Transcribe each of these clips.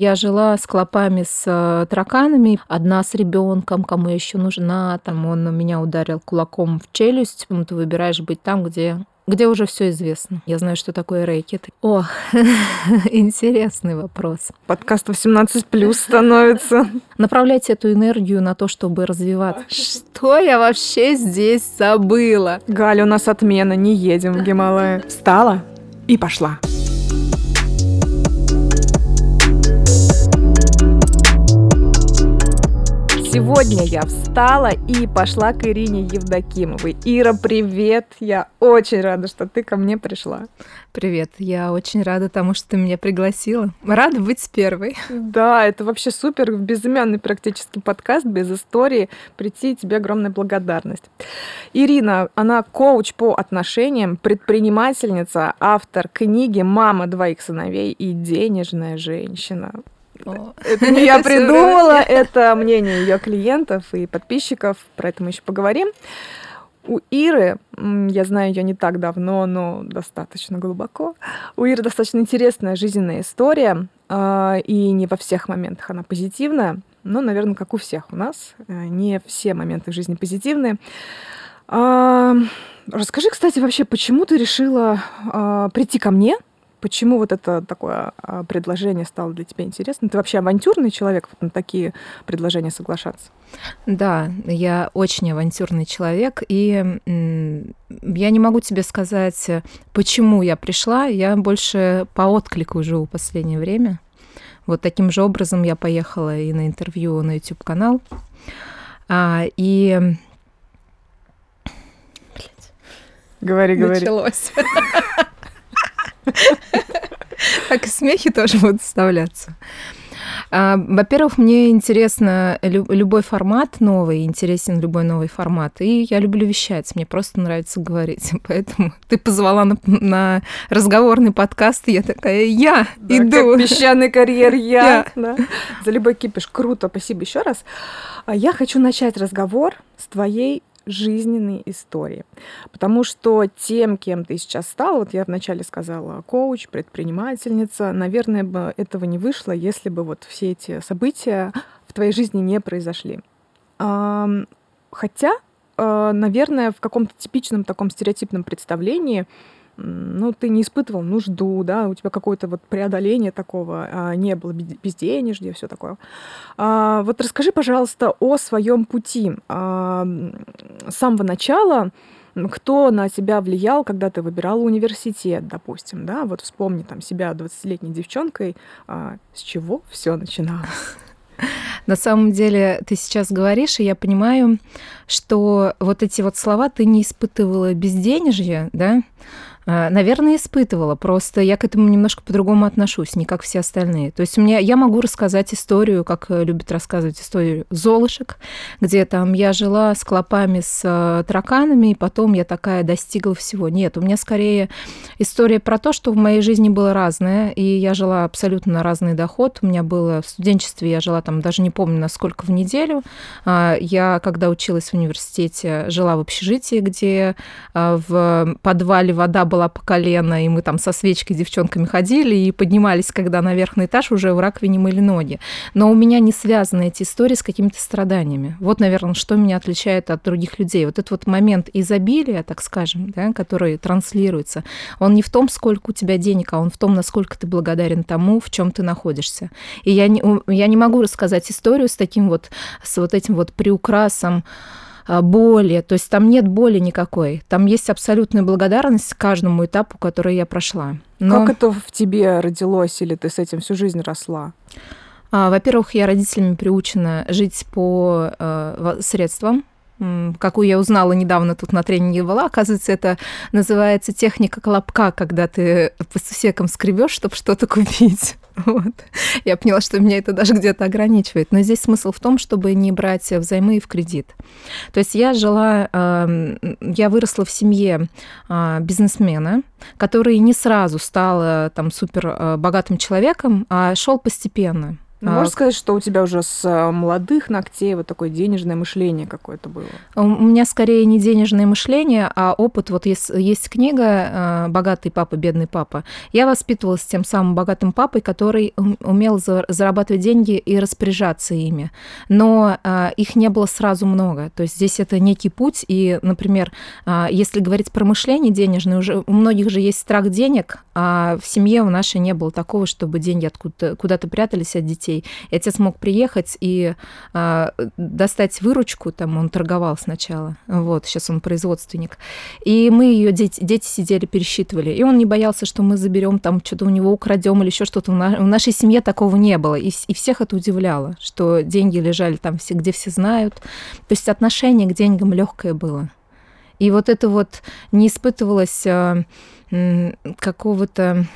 Я жила с клопами, с э, тараканами, одна с ребенком, кому я еще нужна, там он меня ударил кулаком в челюсть, ну, ты выбираешь быть там, где где уже все известно. Я знаю, что такое рэкет. О, интересный вопрос. Подкаст 18 плюс становится. Направляйте эту энергию на то, чтобы развиваться. Что я вообще здесь забыла? Галя, у нас отмена, не едем в Гималай. Встала и пошла. Сегодня я встала и пошла к Ирине Евдокимовой. Ира, привет! Я очень рада, что ты ко мне пришла. Привет, я очень рада тому, что ты меня пригласила. Рада быть с первой. Да, это вообще супер, безымянный практически подкаст, без истории. Прийти, тебе огромная благодарность. Ирина, она коуч по отношениям, предпринимательница, автор книги «Мама двоих сыновей» и «Денежная женщина». Это не я придумала, это мнение ее клиентов и подписчиков, про это мы еще поговорим. У Иры, я знаю ее не так давно, но достаточно глубоко, у Иры достаточно интересная жизненная история, а, и не во всех моментах она позитивная, но, наверное, как у всех у нас, э, не все моменты в жизни позитивные. А, расскажи, кстати, вообще, почему ты решила а, прийти ко мне Почему вот это такое а, предложение стало для тебя интересным? Ты вообще авантюрный человек вот на такие предложения соглашаться? Да, я очень авантюрный человек, и я не могу тебе сказать, почему я пришла. Я больше по отклику живу в последнее время. Вот таким же образом я поехала и на интервью на YouTube-канал. А, и... Блять. Говори, говори. Началось. Так и смехи тоже будут вставляться. А, во-первых, мне интересно любой формат новый, интересен любой новый формат. И я люблю вещать, мне просто нравится говорить. Поэтому ты позвала на, на разговорный подкаст, и я такая, я да, иду. Как песчаный карьер я. я. Да. За любой кипиш. Круто, спасибо еще раз. А я хочу начать разговор с твоей жизненные истории. Потому что тем, кем ты сейчас стал, вот я вначале сказала, коуч, предпринимательница, наверное, бы этого не вышло, если бы вот все эти события в твоей жизни не произошли. Хотя, а, наверное, в каком-то типичном таком стереотипном представлении ну, ты не испытывал нужду, да, у тебя какое-то вот преодоление такого а, не было, безденежья, все такое. А, вот расскажи, пожалуйста, о своем пути. А, с самого начала кто на тебя влиял, когда ты выбирала университет, допустим, да, вот вспомни там себя 20-летней девчонкой, а, с чего все начиналось? На самом деле ты сейчас говоришь, и я понимаю, что вот эти вот слова ты не испытывала безденежье, да, наверное, испытывала, просто я к этому немножко по-другому отношусь, не как все остальные. То есть у меня, я могу рассказать историю, как э, любят рассказывать историю Золушек, где там я жила с клопами, с э, тараканами, и потом я такая достигла всего. Нет, у меня скорее история про то, что в моей жизни было разное, и я жила абсолютно на разный доход. У меня было в студенчестве, я жила там, даже не помню, на сколько в неделю. А, я, когда училась в университете, жила в общежитии, где а, в подвале вода была была по колено, и мы там со свечкой девчонками ходили и поднимались, когда на верхний этаж уже в раковине мыли ноги. Но у меня не связаны эти истории с какими-то страданиями. Вот, наверное, что меня отличает от других людей. Вот этот вот момент изобилия, так скажем, да, который транслируется, он не в том, сколько у тебя денег, а он в том, насколько ты благодарен тому, в чем ты находишься. И я не, я не могу рассказать историю с таким вот, с вот этим вот приукрасом, боли. То есть там нет боли никакой. Там есть абсолютная благодарность каждому этапу, который я прошла. Но... Как это в тебе родилось, или ты с этим всю жизнь росла? А, во-первых, я родителями приучена жить по э, средствам, какую я узнала недавно тут на тренинге была. Оказывается, это называется техника колобка, когда ты по сусекам скребешь, чтобы что-то купить. Вот. Я поняла, что меня это даже где-то ограничивает. Но здесь смысл в том, чтобы не брать взаймы в кредит. То есть я жила, я выросла в семье а, бизнесмена, который не сразу стал там супер а, богатым человеком, а шел постепенно. Ну, можно сказать, что у тебя уже с э, молодых ногтей вот такое денежное мышление какое-то было? У меня скорее не денежное мышление, а опыт. Вот есть, есть книга э, «Богатый папа, бедный папа». Я воспитывалась тем самым богатым папой, который умел зарабатывать деньги и распоряжаться ими. Но э, их не было сразу много. То есть здесь это некий путь. И, например, если говорить про мышление денежное, уже у многих же есть страх денег, а в семье у нашей не было такого, чтобы деньги откуда-то куда-то прятались от детей детей. И отец мог приехать и а, достать выручку, там он торговал сначала, вот, сейчас он производственник. И мы ее дети, дети сидели, пересчитывали. И он не боялся, что мы заберем там, что-то у него украдем или еще что-то. В, на, в нашей семье такого не было. И, и всех это удивляло, что деньги лежали там все, где все знают. То есть отношение к деньгам легкое было. И вот это вот не испытывалось а, какого-то,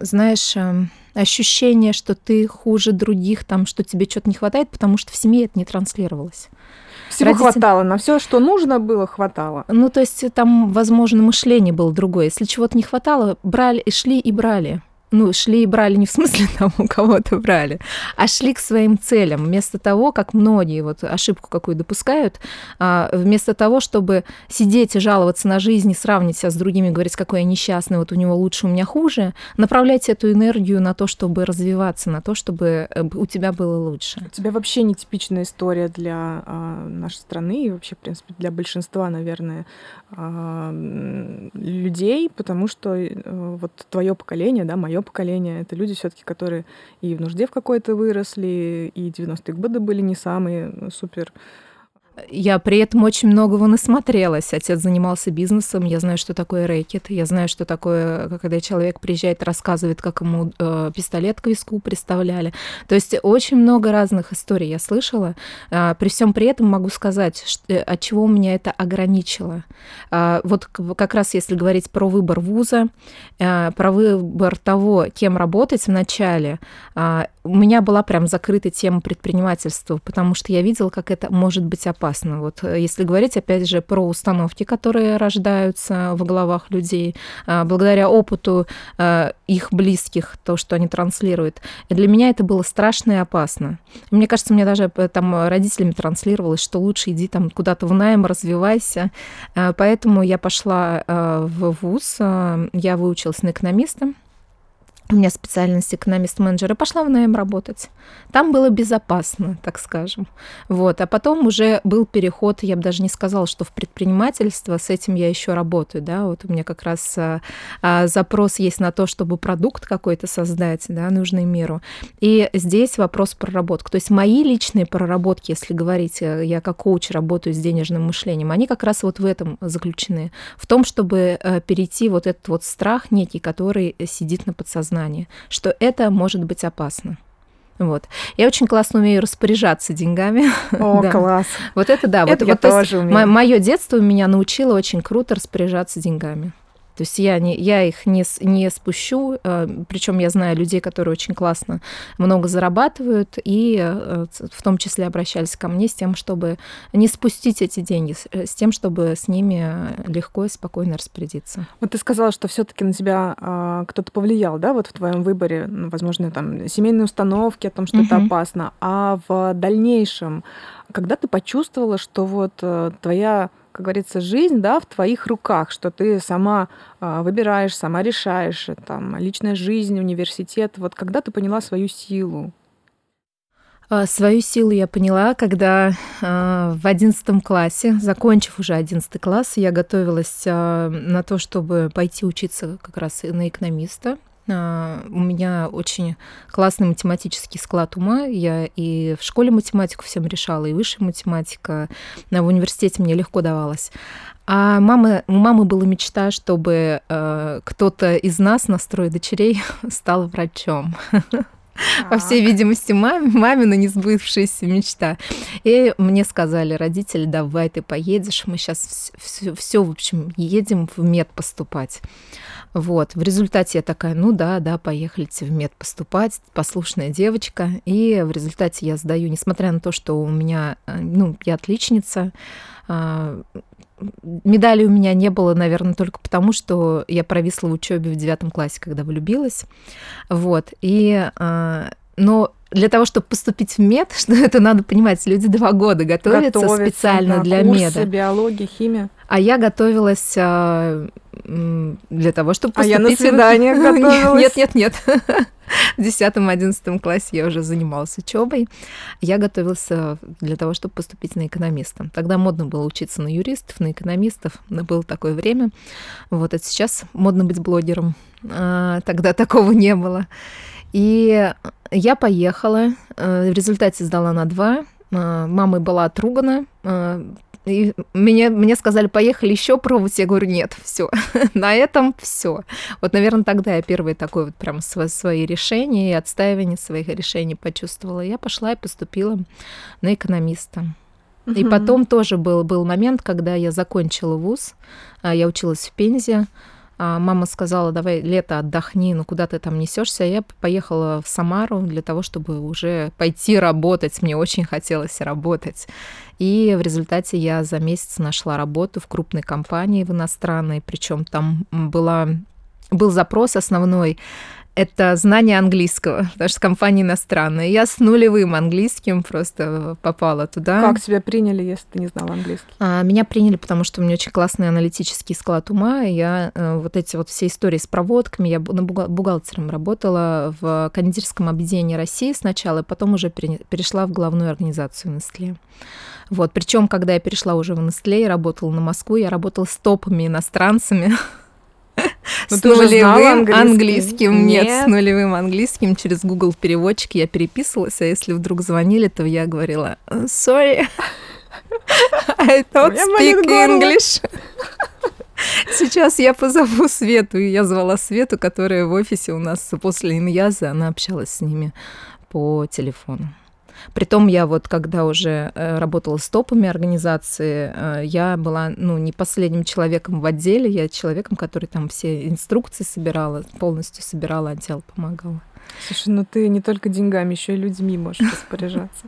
знаешь, а, ощущение, что ты хуже других, там, что тебе что-то не хватает, потому что в семье это не транслировалось. Всего Родитель... хватало, на все, что нужно было, хватало. Ну, то есть там, возможно, мышление было другое. Если чего-то не хватало, брали и шли и брали ну, шли и брали не в смысле там у кого-то брали, а шли к своим целям. Вместо того, как многие вот ошибку какую допускают, а, вместо того, чтобы сидеть и жаловаться на жизнь и сравнить себя с другими, говорить, какой я несчастный, вот у него лучше, у меня хуже, направляйте эту энергию на то, чтобы развиваться, на то, чтобы э, у тебя было лучше. У тебя вообще нетипичная история для а, нашей страны и вообще, в принципе, для большинства, наверное, а, людей, потому что э, вот твое поколение, да, мое поколение, это люди все-таки, которые и в нужде в какой-то выросли, и 90-е годы были не самые супер я при этом очень многого насмотрелась. Отец занимался бизнесом, я знаю, что такое рэкет, я знаю, что такое, когда человек приезжает, рассказывает, как ему э, пистолет к виску представляли. То есть очень много разных историй я слышала. Э, при всем при этом могу сказать, что, э, от чего меня это ограничило. Э, вот как раз если говорить про выбор вуза, э, про выбор того, кем работать в начале, э, у меня была прям закрыта тема предпринимательства, потому что я видела, как это может быть опасно. Вот э, если говорить, опять же, про установки, которые рождаются в головах людей, э, благодаря опыту э, их близких, то, что они транслируют. Для меня это было страшно и опасно. мне кажется, мне даже там родителями транслировалось, что лучше иди там куда-то в найм, развивайся. Поэтому я пошла в ВУЗ, я выучилась на экономиста, у меня специальность экономист-менеджер, и пошла в найм работать. Там было безопасно, так скажем. Вот. А потом уже был переход, я бы даже не сказала, что в предпринимательство, с этим я еще работаю, да, вот у меня как раз а, а, запрос есть на то, чтобы продукт какой-то создать, да, нужный миру. И здесь вопрос проработки. То есть мои личные проработки, если говорить, э, я как коуч работаю с денежным мышлением, они как раз вот в этом заключены. В том, чтобы э, перейти вот этот вот страх некий, который сидит на подсознании сознание, что это может быть опасно. Вот. Я очень классно умею распоряжаться деньгами. О, да. класс. Вот это да. Это вот, я вот, тоже умею. Мое детство меня научило очень круто распоряжаться деньгами. То есть я, не, я их не, не спущу, э, причем я знаю людей, которые очень классно много зарабатывают, и э, в том числе обращались ко мне с тем, чтобы не спустить эти деньги, с тем, чтобы с ними легко и спокойно распорядиться. Вот ты сказала, что все-таки на тебя а, кто-то повлиял, да, вот в твоем выборе, возможно, там семейные установки о том, что угу. это опасно, а в дальнейшем, когда ты почувствовала, что вот э, твоя как говорится, жизнь, да, в твоих руках, что ты сама а, выбираешь, сама решаешь, там, личная жизнь, университет. Вот когда ты поняла свою силу? А, свою силу я поняла, когда э, в одиннадцатом классе, закончив уже одиннадцатый класс, я готовилась э, на то, чтобы пойти учиться как раз на экономиста. А, у меня очень классный математический склад ума. Я и в школе математику всем решала, и высшая математика. В университете мне легко давалась. А мама, у мамы была мечта, чтобы э, кто-то из нас, настроя дочерей, стал врачом. Так. По всей видимости, маме, мамина несбывшаяся мечта. И мне сказали родители, давай ты поедешь, мы сейчас все, все, в общем, едем в мед поступать. Вот, в результате я такая, ну да, да, поехали в мед поступать, послушная девочка. И в результате я сдаю, несмотря на то, что у меня, э, ну, я отличница, а, медали у меня не было, наверное, только потому, что я провисла в учебе в девятом классе, когда влюбилась. Вот. И а, но для того, чтобы поступить в мед, что это надо понимать, люди два года готовятся, готовятся специально да, для курсы, меда. биология, химия. А я готовилась а, для того, чтобы поступить... А я на свидание готовилась. Нет, нет, нет. В 10-11 классе я уже занималась учебой. Я готовилась для того, чтобы поступить на экономиста. Тогда модно было учиться на юристов, на экономистов. Было такое время. Вот, а сейчас модно быть блогером. А, тогда такого не было. И я поехала, э, в результате сдала на два. Э, мамой была отругана. И мне, мне сказали, поехали еще пробовать. Я говорю, нет, все, на этом все. Вот, наверное, тогда я первое такое вот прям свои, свои решения и отстаивание своих решений почувствовала. Я пошла и поступила на экономиста. И потом тоже был, был момент, когда я закончила вуз, я училась в Пензе, а мама сказала, давай лето отдохни, ну куда ты там несешься? Я поехала в Самару для того, чтобы уже пойти работать. Мне очень хотелось работать. И в результате я за месяц нашла работу в крупной компании в иностранной, причем там была был запрос основной это знание английского, потому что компания иностранная. Я с нулевым английским просто попала туда. Как тебя приняли, если ты не знала английский? А, меня приняли, потому что у меня очень классный аналитический склад ума. И я э, вот эти вот все истории с проводками, я бухгалтером работала в кондитерском объединении России сначала, и потом уже перешла в главную организацию Nestle. Вот, причем, когда я перешла уже в Nestle и работала на Москву, я работала с топами иностранцами, Но с нулевым английским. Нет. Нет, с нулевым английским через Google переводчик я переписывалась, а если вдруг звонили, то я говорила «Sorry, I don't speak English». Сейчас я позову Свету, и я звала Свету, которая в офисе у нас после Иньяза, она общалась с ними по телефону. Притом я вот, когда уже э, работала с топами организации, э, я была, ну, не последним человеком в отделе, я человеком, который там все инструкции собирала, полностью собирала отдел, помогала. Слушай, ну ты не только деньгами, еще и людьми можешь распоряжаться.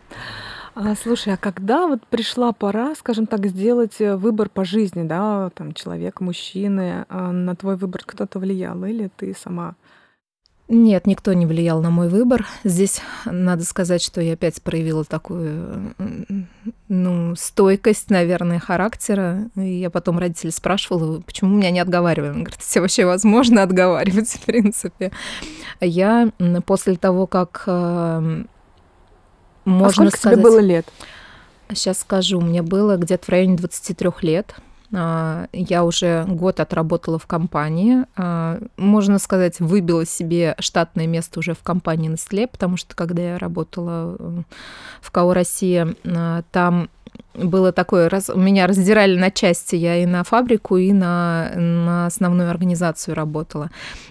А, слушай, а когда вот пришла пора, скажем так, сделать э, выбор по жизни, да, там человек, мужчины, а на твой выбор кто-то влиял или ты сама нет, никто не влиял на мой выбор. Здесь надо сказать, что я опять проявила такую ну, стойкость, наверное, характера. И я потом родителей спрашивала, почему меня не отговаривали. Он говорит, все вообще возможно отговаривать, в принципе. Я после того, как э, можно а сколько сказать... тебе было лет? Сейчас скажу, мне было где-то в районе 23 лет. А, я уже год отработала в компании. А, можно сказать, выбила себе штатное место уже в компании Nestle, потому что когда я работала в КАО «Россия», а, там было такое, раз, меня раздирали на части, я и на фабрику, и на, на основную организацию работала.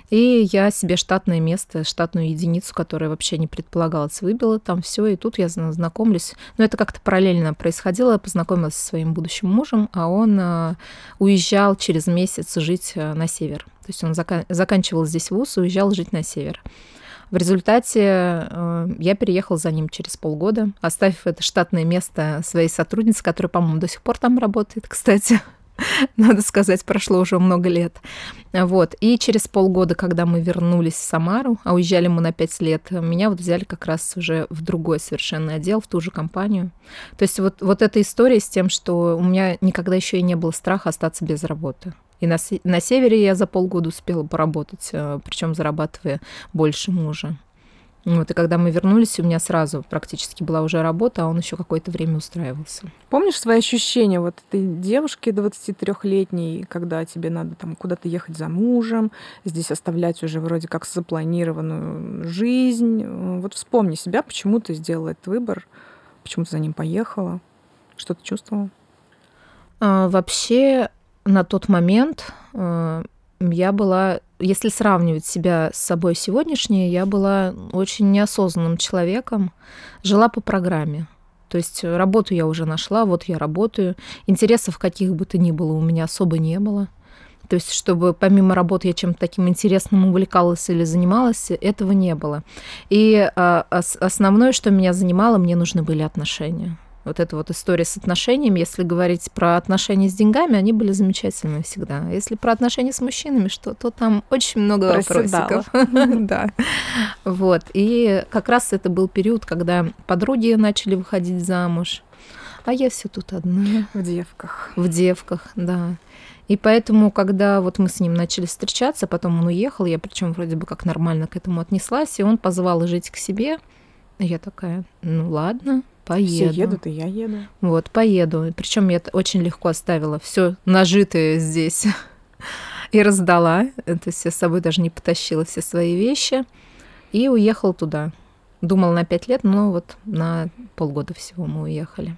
И я себе штатное место, штатную единицу, которая вообще не предполагалась, выбила там все, и тут я знакомлюсь. Но это как-то параллельно происходило, я познакомилась со своим будущим мужем, а он а, уезжал через месяц жить а, на север. То есть он зака- заканчивал здесь вуз уезжал жить на север. В результате э, я переехала за ним через полгода, оставив это штатное место своей сотрудницы, которая, по-моему, до сих пор там работает, кстати. Надо сказать, прошло уже много лет. Вот. И через полгода, когда мы вернулись в Самару, а уезжали мы на пять лет, меня вот взяли как раз уже в другой совершенно отдел, в ту же компанию. То есть вот, вот эта история с тем, что у меня никогда еще и не было страха остаться без работы. И на, на севере я за полгода успела поработать, э, причем зарабатывая больше мужа. Вот, и когда мы вернулись, у меня сразу практически была уже работа, а он еще какое-то время устраивался. Помнишь свои ощущения вот этой девушки 23-летней, когда тебе надо там куда-то ехать за мужем, здесь оставлять уже вроде как запланированную жизнь? Вот вспомни себя, почему ты сделала этот выбор, почему ты за ним поехала, что ты чувствовала? А, вообще на тот момент э, я была, если сравнивать себя с собой сегодняшней, я была очень неосознанным человеком, жила по программе. То есть работу я уже нашла, вот я работаю. Интересов каких бы то ни было у меня особо не было. То есть, чтобы помимо работы я чем-то таким интересным увлекалась или занималась, этого не было. И а, основное, что меня занимало, мне нужны были отношения. Вот эта вот история с отношениями, если говорить про отношения с деньгами, они были замечательные всегда. Если про отношения с мужчинами, что то там очень много Проседала. вопросиков. Да. Вот. И как раз это был период, когда подруги начали выходить замуж, а я все тут одна. В девках. В девках, да. И поэтому, когда вот мы с ним начали встречаться, потом он уехал, я причем вроде бы как нормально к этому отнеслась, и он позвал жить к себе. Я такая, ну ладно, поеду. Все едут, и я еду. Вот, поеду. Причем я очень легко оставила все нажитое здесь и раздала. Это все с собой даже не потащила все свои вещи. И уехал туда. Думал на пять лет, но вот на полгода всего мы уехали.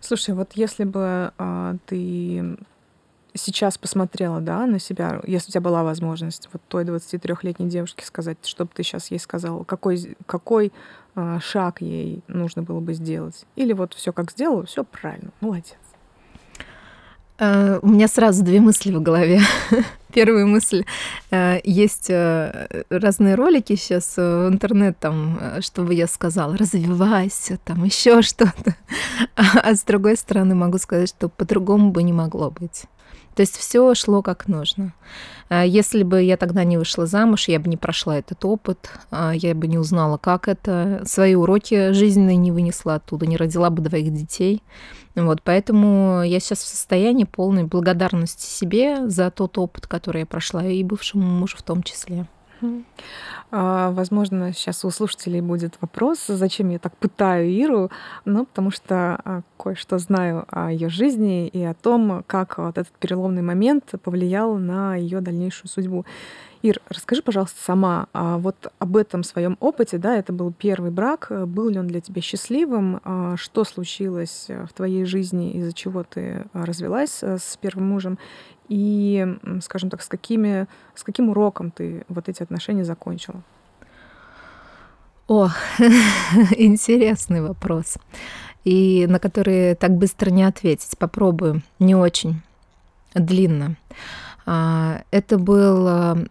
Слушай, вот если бы а, ты сейчас посмотрела, да, на себя, если у тебя была возможность вот той 23-летней девушке сказать, что бы ты сейчас ей сказала, какой, какой шаг ей нужно было бы сделать? Или вот все как сделала, все правильно, молодец. Э, у меня сразу две мысли в голове. Первая мысль. Э, есть э, разные ролики сейчас в интернет, там, чтобы я сказала, развивайся, там еще что-то. А с другой стороны могу сказать, что по-другому бы не могло быть. То есть все шло как нужно. Если бы я тогда не вышла замуж, я бы не прошла этот опыт, я бы не узнала, как это, свои уроки жизненные не вынесла оттуда, не родила бы двоих детей. Вот, поэтому я сейчас в состоянии полной благодарности себе за тот опыт, который я прошла, и бывшему мужу в том числе. А, возможно, сейчас у слушателей будет вопрос, зачем я так пытаю Иру, ну, потому что а, кое-что знаю о ее жизни и о том, как вот этот переломный момент повлиял на ее дальнейшую судьбу. Ир, расскажи, пожалуйста, сама а вот об этом своем опыте, да, это был первый брак, был ли он для тебя счастливым, а что случилось в твоей жизни, из-за чего ты развелась э, с первым мужем, и, скажем так, с, какими, с каким уроком ты вот эти отношения закончила? О, интересный вопрос, и на который так быстро не ответить. Попробую, не очень длинно. А, это был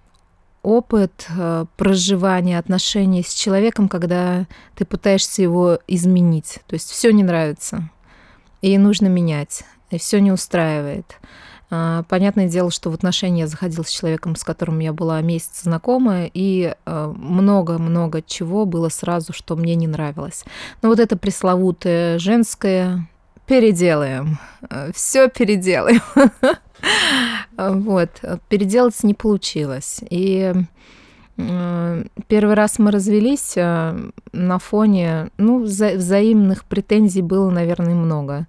опыт э, проживания отношений с человеком, когда ты пытаешься его изменить. То есть все не нравится, и нужно менять, и все не устраивает. А, понятное дело, что в отношения я заходила с человеком, с которым я была месяц знакома, и э, много-много чего было сразу, что мне не нравилось. Но вот это пресловутое женское переделаем, э, все переделаем. Вот, переделать не получилось. И первый раз мы развелись э, на фоне, ну, взаимных претензий было, наверное, много.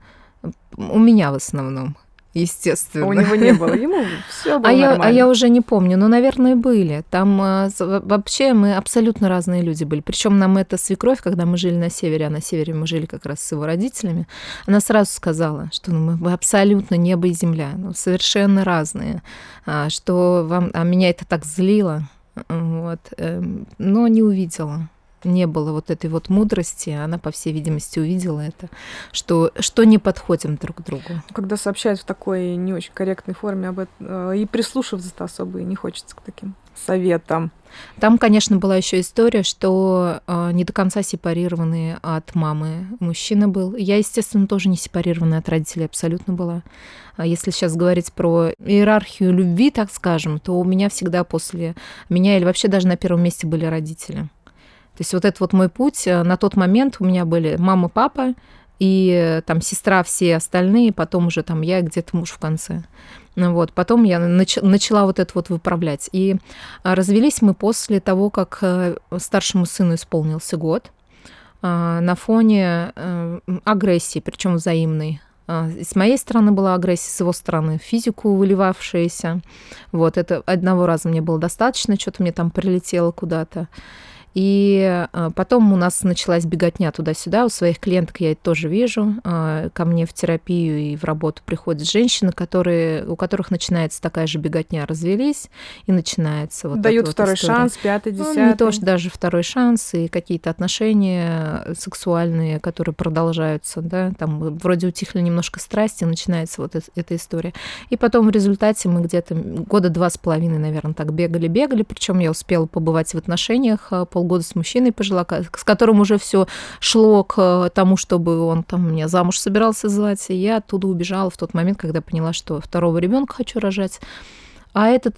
У меня в основном естественно. А у него не было, ему все было а нормально. Я, а я уже не помню, но, наверное, были. Там а, вообще мы абсолютно разные люди были. Причем нам эта свекровь, когда мы жили на севере, а на севере мы жили как раз с его родителями, она сразу сказала, что ну, мы, мы абсолютно небо и земля, ну, совершенно разные, а, что вам, а меня это так злило, вот, э, но не увидела не было вот этой вот мудрости, она, по всей видимости, увидела это, что, что не подходим друг к другу. Когда сообщают в такой не очень корректной форме об этом, э, и прислушиваться-то особо и не хочется к таким советам. Там, конечно, была еще история, что э, не до конца сепарированный от мамы мужчина был. Я, естественно, тоже не сепарированная от родителей абсолютно была. А если сейчас говорить про иерархию любви, так скажем, то у меня всегда после меня или вообще даже на первом месте были родители. То есть вот этот вот мой путь, э, на тот момент у меня были мама, папа, и э, там сестра, все остальные, потом уже там я где-то муж в конце. Ну вот, потом я нач- начала вот это вот выправлять. И а, развелись мы после того, как э, старшему сыну исполнился год а, на фоне агрессии, причем взаимной. А, с моей стороны была агрессия, с его стороны физику выливавшаяся. Вот, это одного раза мне было достаточно, что-то мне там прилетело куда-то. И а, потом у нас началась беготня туда-сюда. У своих клиенток я это тоже вижу. А, ко мне в терапию и в работу приходят женщины, которые, у которых начинается такая же беготня. Развелись, и начинается вот Дают вот второй история. шанс, пятый, десятый. Ну, не то, что даже второй шанс, и какие-то отношения сексуальные, которые продолжаются, да, там вроде утихли немножко страсти, начинается вот эта, история. И потом в результате мы где-то года два с половиной, наверное, так бегали-бегали, причем я успела побывать в отношениях а, пол полгода с мужчиной пожила, с которым уже все шло к тому, чтобы он там меня замуж собирался звать. И я оттуда убежала в тот момент, когда поняла, что второго ребенка хочу рожать. А этот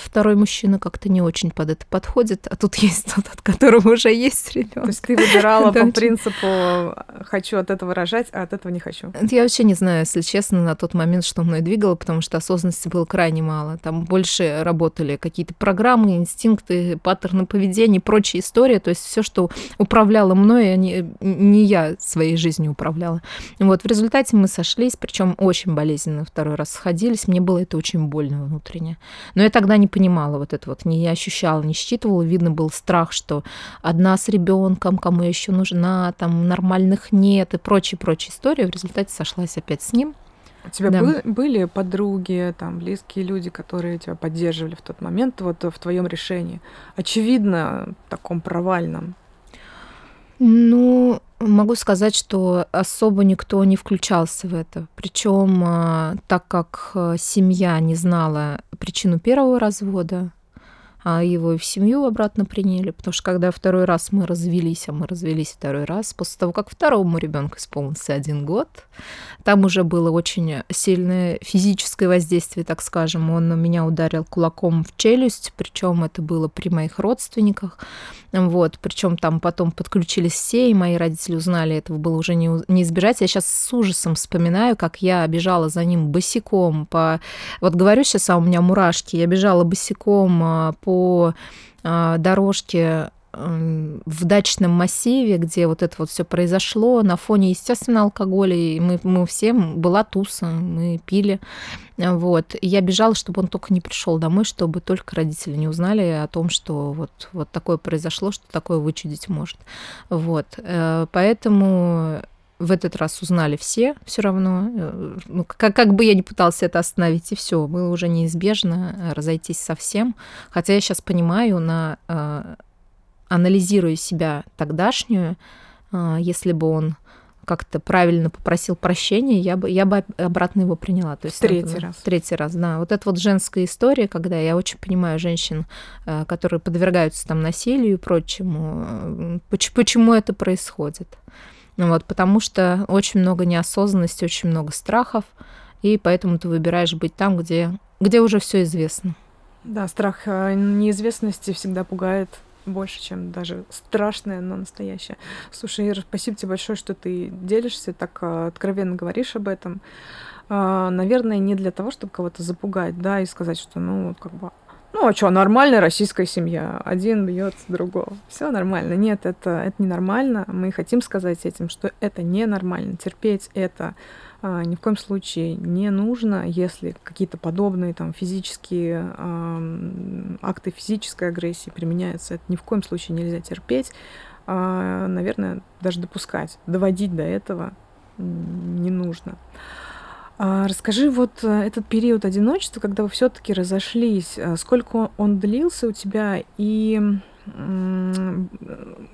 второй мужчина как-то не очень под это подходит, а тут есть тот, от которого уже есть ребенок. То есть ты выбирала по принципу хочу от этого рожать, а от этого не хочу. Я вообще не знаю, если честно, на тот момент, что мной двигало, потому что осознанности было крайне мало. Там больше работали какие-то программы, инстинкты, паттерны поведения, прочие истории. То есть все, что управляло мной, не, не я своей жизнью управляла. Вот в результате мы сошлись, причем очень болезненно второй раз сходились. Мне было это очень больно внутренне. Но я тогда не понимала вот это вот, не ощущала, не считывала. Видно был страх, что одна с ребенком, кому я еще нужна, там нормальных нет и прочие-прочие истории. В результате сошлась опять с ним. У тебя да. были, были подруги, там, близкие люди, которые тебя поддерживали в тот момент вот в твоем решении? Очевидно, таком провальном. Ну, могу сказать, что особо никто не включался в это. Причем, а, так как э, семья не знала причину первого развода, а его и в семью обратно приняли, потому что когда второй раз мы развелись, а мы развелись второй раз, после того, как второму ребенку исполнился один год, там уже было очень сильное физическое воздействие, так скажем. Он меня ударил кулаком в челюсть, причем это было при моих родственниках. Вот, причем там потом подключились все, и мои родители узнали, этого было уже не, не избежать. Я сейчас с ужасом вспоминаю, как я бежала за ним босиком по... Вот говорю сейчас, а у меня мурашки. Я бежала босиком а, по а, дорожке в дачном массиве, где вот это вот все произошло, на фоне, естественно, алкоголя, и мы, мы все, была туса, мы пили, вот. И я бежала, чтобы он только не пришел домой, чтобы только родители не узнали о том, что вот, вот такое произошло, что такое вычудить может. Вот. Э, поэтому в этот раз узнали все все равно. Э, ну, как, как бы я ни пытался это остановить, и все, было уже неизбежно разойтись совсем. Хотя я сейчас понимаю на э, анализируя себя тогдашнюю, а, если бы он как-то правильно попросил прощения, я бы, я бы обратно его приняла. То есть третий это, раз. Третий раз, да. Вот это вот женская история, когда я очень понимаю женщин, а, которые подвергаются там насилию и прочему, почему это происходит. Вот, потому что очень много неосознанности, очень много страхов, и поэтому ты выбираешь быть там, где, где уже все известно. Да, страх а, неизвестности всегда пугает больше, чем даже страшное, но настоящее. Слушай, Ира, спасибо тебе большое, что ты делишься, так а, откровенно говоришь об этом. А, наверное, не для того, чтобы кого-то запугать, да, и сказать, что, ну, как бы, ну, а что, нормальная российская семья. Один бьет другого. Все нормально. Нет, это, это не нормально. Мы хотим сказать этим, что это ненормально. Терпеть это а, ни в коем случае не нужно, если какие-то подобные там физические а, акты физической агрессии применяются, это ни в коем случае нельзя терпеть, а, наверное, даже допускать, доводить до этого не нужно. А, расскажи вот э, этот период одиночества, когда вы все-таки разошлись, сколько он длился у тебя и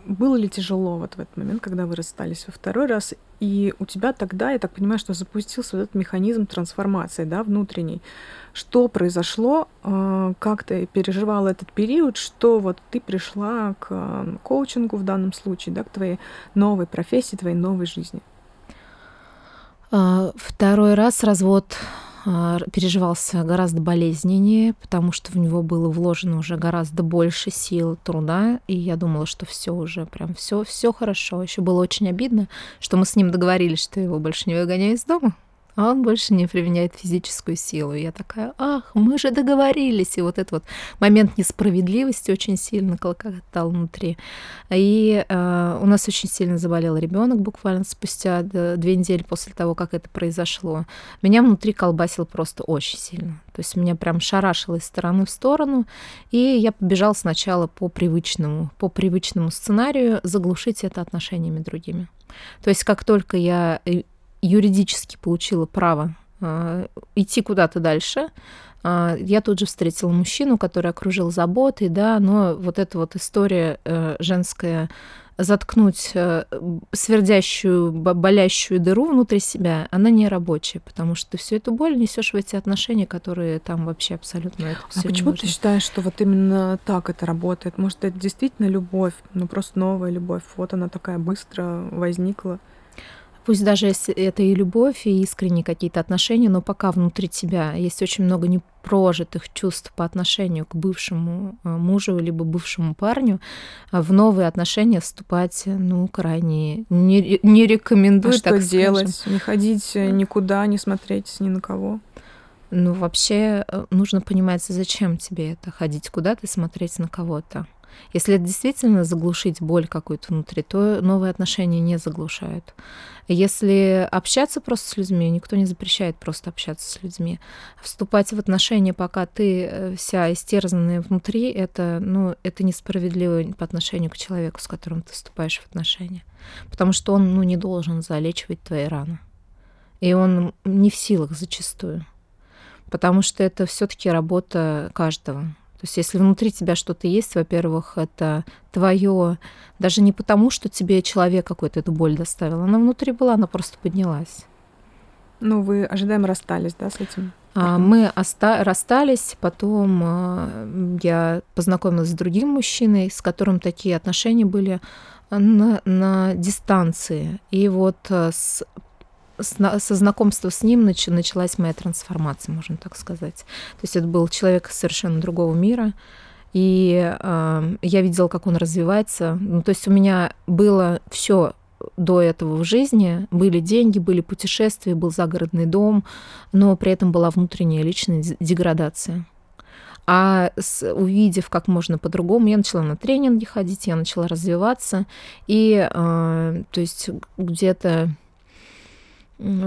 было ли тяжело вот в этот момент, когда вы расстались во второй раз, и у тебя тогда, я так понимаю, что запустился вот этот механизм трансформации, да, внутренний. Что произошло, а, как ты переживала этот период, что вот ты пришла к коучингу в данном случае, да, к твоей новой профессии, твоей новой жизни? А, второй раз развод а, переживался гораздо болезненнее, потому что в него было вложено уже гораздо больше сил, труда, и я думала, что все уже прям все, все хорошо. Еще было очень обидно, что мы с ним договорились, что его больше не выгоняю из дома а он больше не применяет физическую силу. Я такая, ах, мы же договорились. И вот этот вот момент несправедливости очень сильно колокотал внутри. И э, у нас очень сильно заболел ребенок буквально спустя две недели после того, как это произошло. Меня внутри колбасил просто очень сильно. То есть меня прям шарашило из стороны в сторону, и я побежал сначала по привычному, по привычному сценарию заглушить это отношениями другими. То есть как только я юридически получила право э, идти куда-то дальше, э, я тут же встретила мужчину, который окружил заботой, да, но вот эта вот история э, женская заткнуть э, свердящую, болящую дыру внутри себя, она не рабочая, потому что ты всю эту боль несешь в эти отношения, которые там вообще абсолютно это А почему ты считаешь, что вот именно так это работает? Может, это действительно любовь, ну просто новая любовь, вот она такая быстро возникла? Пусть даже это и любовь, и искренние какие-то отношения, но пока внутри тебя есть очень много непрожитых чувств по отношению к бывшему э, мужу либо бывшему парню, а в новые отношения вступать, ну, крайне не, не рекомендую. А что делать? Скажем. Не ходить никуда, не смотреть ни на кого? Ну, вообще э, нужно понимать, зачем тебе это, ходить куда-то и смотреть на кого-то. Если действительно заглушить боль какую-то внутри, то новые отношения не заглушают. Если общаться просто с людьми, никто не запрещает просто общаться с людьми. Вступать в отношения, пока ты э, вся истерзанная внутри, это, ну, это несправедливо по отношению к человеку, с которым ты вступаешь в отношения. Потому что он ну, не должен залечивать твои раны. И он не в силах зачастую. Потому что это все-таки работа каждого. То есть если внутри тебя что-то есть, во-первых, это твое, даже не потому, что тебе человек какой-то эту боль доставил, она внутри была, она просто поднялась. Ну, вы ожидаемо расстались, да, с этим? А, мы оста- расстались, потом а, я познакомилась с другим мужчиной, с которым такие отношения были на, на дистанции. И вот а, с со знакомства с ним нач, началась моя трансформация, можно так сказать. То есть это был человек совершенно другого мира, и э, я видела, как он развивается. Ну, то есть у меня было все до этого в жизни. Были деньги, были путешествия, был загородный дом, но при этом была внутренняя личная деградация. А с, увидев, как можно по-другому, я начала на тренинги ходить, я начала развиваться. И э, то есть где-то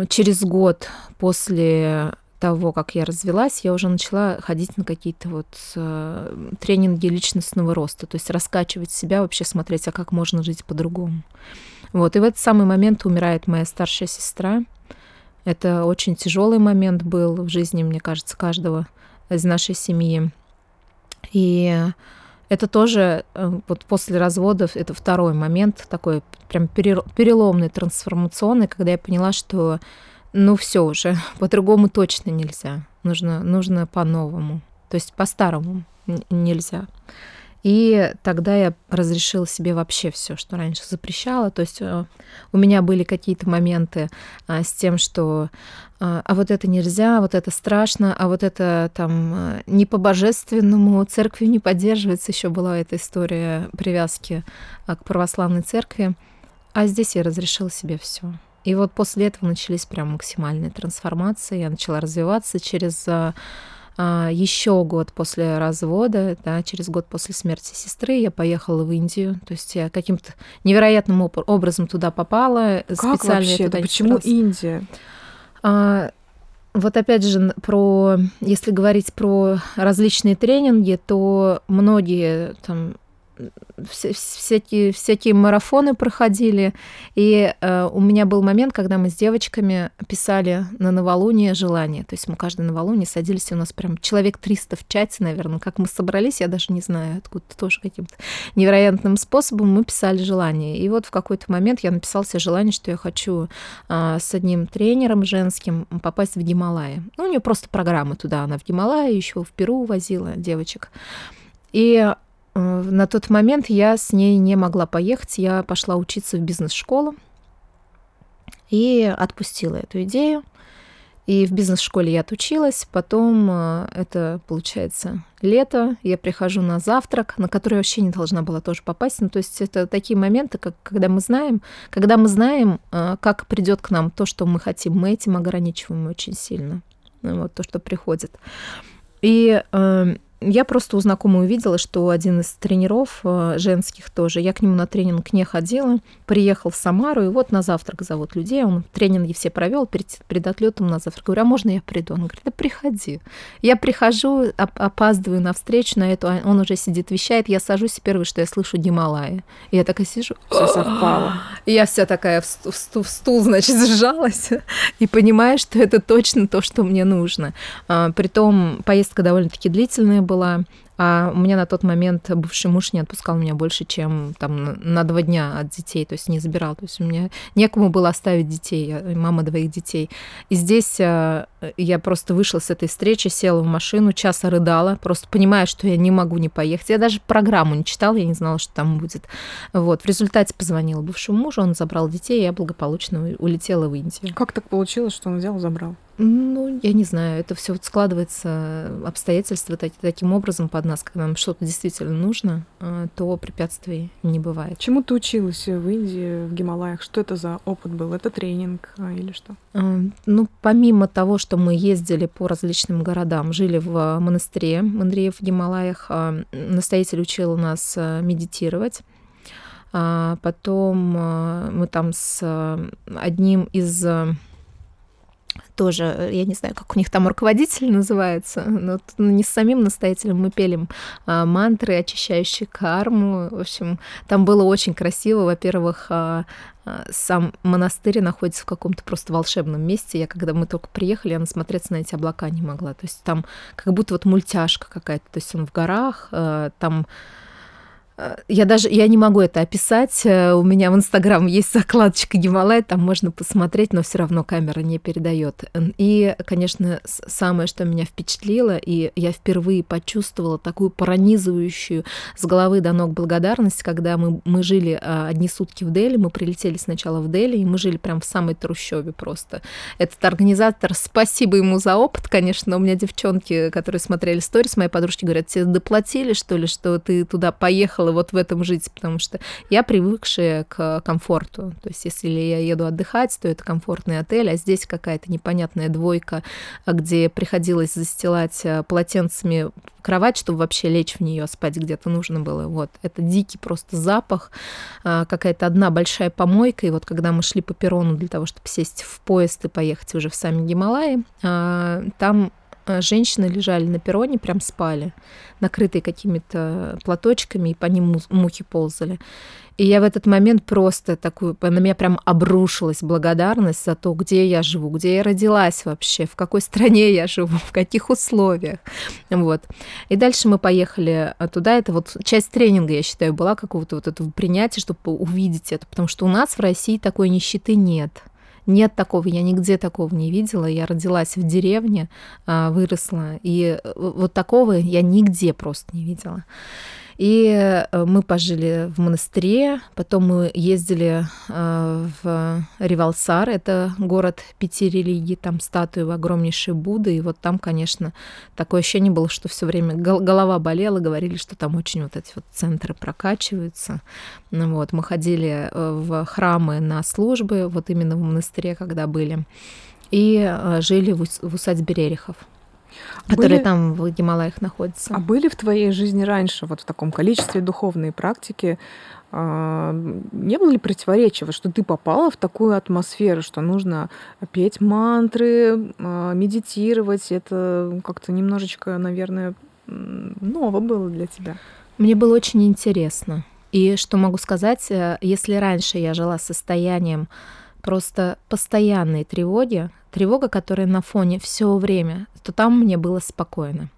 через год после того, как я развелась, я уже начала ходить на какие-то вот э, тренинги личностного роста, то есть раскачивать себя, вообще смотреть, а как можно жить по-другому. Вот, и в этот самый момент умирает моя старшая сестра. Это очень тяжелый момент был в жизни, мне кажется, каждого из нашей семьи. И это тоже э, вот после разводов, это второй момент такой прям переломный, трансформационный, когда я поняла, что ну все уже, по-другому точно нельзя. Нужно, нужно по-новому. То есть по-старому нельзя. И тогда я разрешила себе вообще все, что раньше запрещала. То есть э, у меня были какие-то моменты а, с тем, что а, а вот это нельзя, вот это страшно, а вот это там э, не по-божественному, церковью не поддерживается. Еще была эта история привязки а, к православной церкви. А здесь я разрешила себе все. И вот после этого начались прям максимальные трансформации. Я начала развиваться через еще год после развода, да, через год после смерти сестры я поехала в Индию. То есть я каким-то невероятным образом туда попала. Как специально вообще? Туда почему Индия? А, вот опять же, про, если говорить про различные тренинги, то многие там всякие, всякие марафоны проходили. И э, у меня был момент, когда мы с девочками писали на новолуние желание. То есть мы каждый новолуние садились, и у нас прям человек 300 в чате, наверное. Как мы собрались, я даже не знаю, откуда тоже каким-то невероятным способом мы писали желание. И вот в какой-то момент я написала себе желание, что я хочу э, с одним тренером женским попасть в Гималаи. Ну, у нее просто программа туда, она в Гималаи, еще в Перу возила девочек. И на тот момент я с ней не могла поехать. Я пошла учиться в бизнес-школу и отпустила эту идею. И в бизнес-школе я отучилась. Потом э, это, получается, лето. Я прихожу на завтрак, на который вообще не должна была тоже попасть. Ну, то есть это такие моменты, как когда мы знаем, когда мы знаем, э, как придет к нам то, что мы хотим, мы этим ограничиваем очень сильно. Вот то, что приходит. И эм, я просто у знакомой увидела, что один из тренеров э, женских тоже, я к нему на тренинг не ходила, приехал в Самару, и вот на завтрак зовут людей, он тренинги все провел перед, перед отлетом на завтрак. Говорю, а можно я приду? Он говорит, да приходи. Я прихожу, опаздываю на встречу на эту, а он уже сидит, вещает, я сажусь, и первое, что я слышу, Гималая. И я такая сижу, все совпало. И я вся такая в стул, в стул, значит, сжалась и понимаю, что это точно то, что мне нужно. А, притом поездка довольно-таки длительная была. А у меня на тот момент бывший муж не отпускал меня больше, чем там на два дня от детей, то есть не забирал. То есть у меня некому было оставить детей, я мама двоих детей. И здесь э, я просто вышла с этой встречи, села в машину, часа рыдала, просто понимая, что я не могу не поехать. Я даже программу не читала, я не знала, что там будет. Вот. В результате позвонила бывшему мужу, он забрал детей, и я благополучно улетела в Индию. Как так получилось, что он взял и забрал? Ну, я не знаю, это все вот складывается, обстоятельства так, таким образом под нас, когда нам что-то действительно нужно, а, то препятствий не бывает. Чему ты училась в Индии, в Гималаях? Что это за опыт был? Это тренинг а, или что? А, ну, помимо того, что мы ездили по различным городам, жили в монастыре в Андреев в Гималаях, настоятель учил нас медитировать. Потом мы там с одним из тоже, э, я не знаю, как у них там руководитель называется, но не с самим настоятелем мы пели а, мантры, очищающие карму. В общем, там было очень красиво. Во-первых, а, а, сам монастырь находится в каком-то просто волшебном месте. Я, когда мы только приехали, я насмотреться на эти облака не могла. То есть там как будто вот мультяшка какая-то. То есть он в горах, а, там я даже я не могу это описать. Э, у меня в Инстаграм есть закладочка Гималай, там можно посмотреть, но все равно камера не передает. И, конечно, самое, что меня впечатлило, и я впервые почувствовала такую пронизывающую с головы до ног благодарность, когда мы, мы жили а, одни сутки в Дели, мы прилетели сначала в Дели, и мы жили прям в самой трущобе просто. Этот организатор, спасибо ему за опыт, конечно, у меня девчонки, которые смотрели сторис, мои подружки говорят, тебе доплатили, что ли, что ты туда поехал хотела вот в этом жить, потому что я привыкшая к комфорту. То есть если я еду отдыхать, то это комфортный отель, а здесь какая-то непонятная двойка, где приходилось застилать э, полотенцами кровать, чтобы вообще лечь в нее, спать где-то нужно было. Вот. Это дикий просто запах, а, какая-то одна большая помойка. И вот когда мы шли по перрону для того, чтобы сесть в поезд и поехать уже в сами Гималаи, а, там Э, женщины лежали на перроне, прям спали, накрытые какими-то платочками, и по ним мухи ползали. И я в этот момент просто такую, на меня прям обрушилась благодарность за то, где я живу, где я родилась вообще, в какой стране я живу, в каких условиях. Вот. И дальше мы поехали туда. Это вот часть тренинга, я считаю, была какого-то вот этого принятия, чтобы увидеть это. Потому что у нас в России такой нищеты нет. Нет такого, я нигде такого не видела. Я родилась в деревне, а, выросла, и э, вот такого я нигде просто не видела. И э, мы пожили в монастыре, потом мы ездили э, в Ривалсар, это город пяти религий, там статуи огромнейшей Будды, и вот там, конечно, такое ощущение было, что все время голова болела, говорили, что там очень вот эти вот центры прокачиваются. Ну вот, мы ходили э, в храмы на службы, вот именно в монастыре, когда были, и жили в усадьбе Рерихов которые были... там в Гималаях находятся. А были в твоей жизни раньше, вот в таком количестве духовные практики, а, не было ли противоречия, что ты попала в такую атмосферу, что нужно петь мантры, а, медитировать? Это как-то немножечко, наверное, ново было для тебя. Мне было очень интересно. И что могу сказать, э, если раньше я жила состоянием просто постоянной тревоги, тревога, которая на фоне все время, то там мне было спокойно.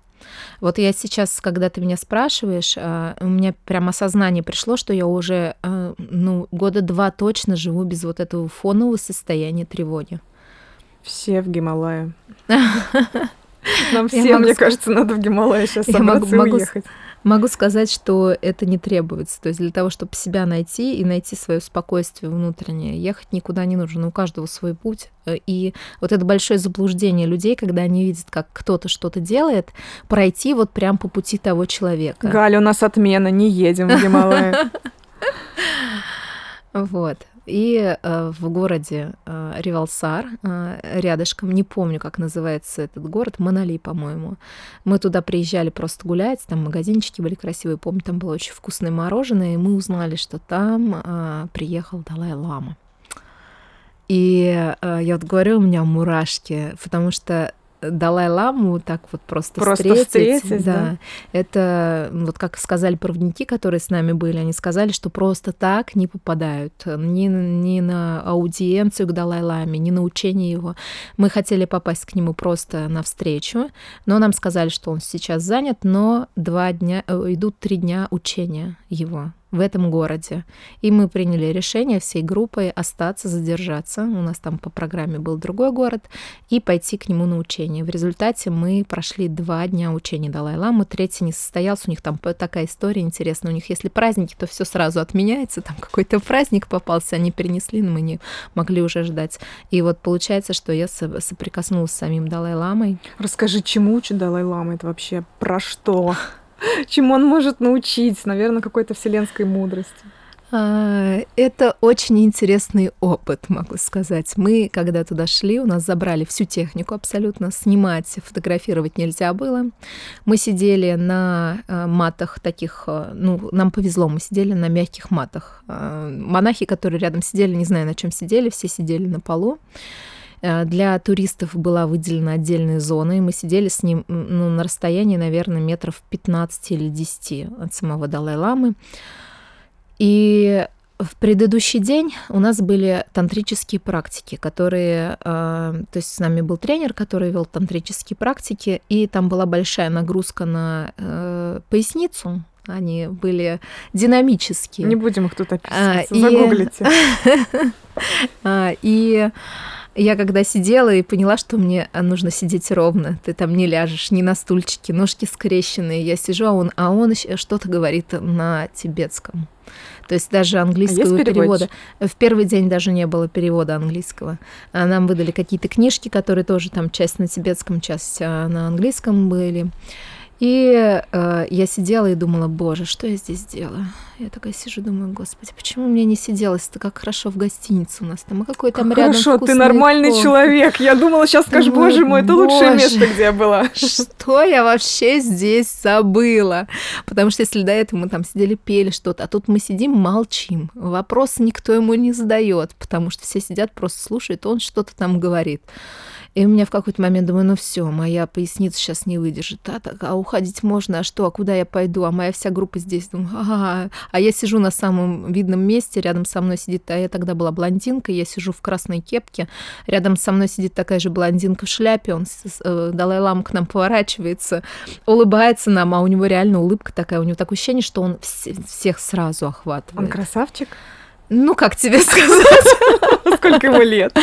Вот я сейчас, когда ты меня спрашиваешь, а, у меня прям осознание пришло, что я уже а, ну, года два точно живу без вот этого фонового состояния тревоги. Все в Гималае. Нам всем, мне кажется, надо в Гималае сейчас собраться и уехать. Могу сказать, что это не требуется. То есть для того, чтобы себя найти и найти свое спокойствие внутреннее, ехать никуда не нужно. У каждого свой путь. И вот это большое заблуждение людей, когда они видят, как кто-то что-то делает, пройти вот прям по пути того человека. Галя, у нас отмена, не едем в Гималай. Вот. И э, в городе э, э, рядышком, не помню, как называется этот город, Монали, по-моему. Мы туда приезжали просто гулять, там магазинчики были красивые, помню, там было очень вкусное мороженое, и мы узнали, что там э, приехал Далай-Лама. И э, я вот говорю, у меня мурашки, потому что Далай-ламу так вот просто, просто встретить. встретить да. да. Это вот как сказали проводники, которые с нами были, они сказали, что просто так не попадают ни, ни на аудиенцию к Далай-ламе, ни на учение его. Мы хотели попасть к нему просто на встречу, но нам сказали, что он сейчас занят, но два дня, э, идут три дня учения его в этом городе. И мы приняли решение всей группой остаться, задержаться. У нас там по программе был другой город, и пойти к нему на учение. В результате мы прошли два дня учения Далай-Ламы. Третий не состоялся. У них там такая история интересная. У них, если праздники, то все сразу отменяется. Там какой-то праздник попался, они перенесли, но мы не могли уже ждать. И вот получается, что я соприкоснулась с самим Далай-Ламой. Расскажи, чему учит Далай-Лама? Это вообще про что? Чему он может научить? Наверное, какой-то вселенской мудрости. А, это очень интересный опыт, могу сказать. Мы, когда туда шли, у нас забрали всю технику абсолютно. Снимать, фотографировать нельзя было. Мы сидели на а, матах таких, а, ну, нам повезло, мы сидели на мягких матах. Монахи, которые рядом сидели, не знаю, на чем сидели, все сидели на полу. Э, для туристов была выделена отдельная зона, и мы сидели с ним ну, на расстоянии, наверное, метров 15 или 10 от самого Далай-ламы. И в предыдущий день у нас были тантрические практики, которые, э, то есть с нами был тренер, который вел тантрические практики, и там была большая нагрузка на э, поясницу, они были динамические. Не будем их тут описывать, а, загуглите. А, и я когда сидела и поняла, что мне нужно сидеть ровно, ты там не ляжешь, ни на стульчике, ножки скрещенные, я сижу, а он, а он что-то говорит на тибетском. То есть даже английского а перевода. В первый день даже не было перевода английского. А нам выдали какие-то книжки, которые тоже там часть на тибетском, часть а, на английском были. И э, я сидела и думала, боже, что я здесь делаю? Я такая сижу, думаю, господи, почему мне не сиделось-то как хорошо в гостинице у нас там, а какой там как рядом Хорошо, ты нормальный кофе. человек. Я думала, сейчас скажешь, боже мой, это боже, лучшее место, где я была. Что я вообще здесь забыла? Потому что если до этого мы там сидели, пели что-то, а тут мы сидим, молчим. Вопрос никто ему не задает, потому что все сидят, просто слушают, он что-то там говорит. И у меня в какой-то момент думаю, ну все, моя поясница сейчас не выдержит. А, так, а уходить можно, а что, а куда я пойду? А моя вся группа здесь. Думаю, а, а я сижу на самом видном месте, рядом со мной сидит, а я тогда была блондинка, я сижу в красной кепке, рядом со мной сидит такая же блондинка в шляпе, он э, Далай-Лама к нам поворачивается, улыбается нам, а у него реально улыбка такая, у него такое ощущение, что он вс- всех сразу охватывает. Он красавчик? Ну, как тебе сказать? Сколько ему лет?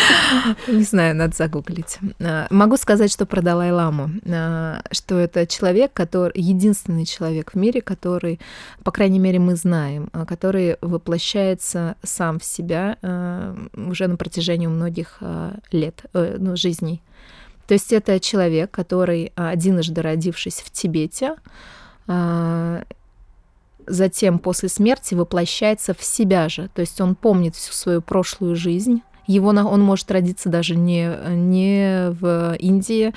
Не знаю, надо загуглить. А, могу сказать, что про Далай-ламу, а, что это человек, который единственный человек в мире, который, по крайней мере, мы знаем, а, который воплощается сам в себя уже на протяжении многих лет, э, ну, жизней. То есть это человек, который одинжды родившись в Тибете, затем после смерти воплощается в себя же. То есть он помнит всю свою прошлую жизнь. Его, он может родиться даже не, не в Индии,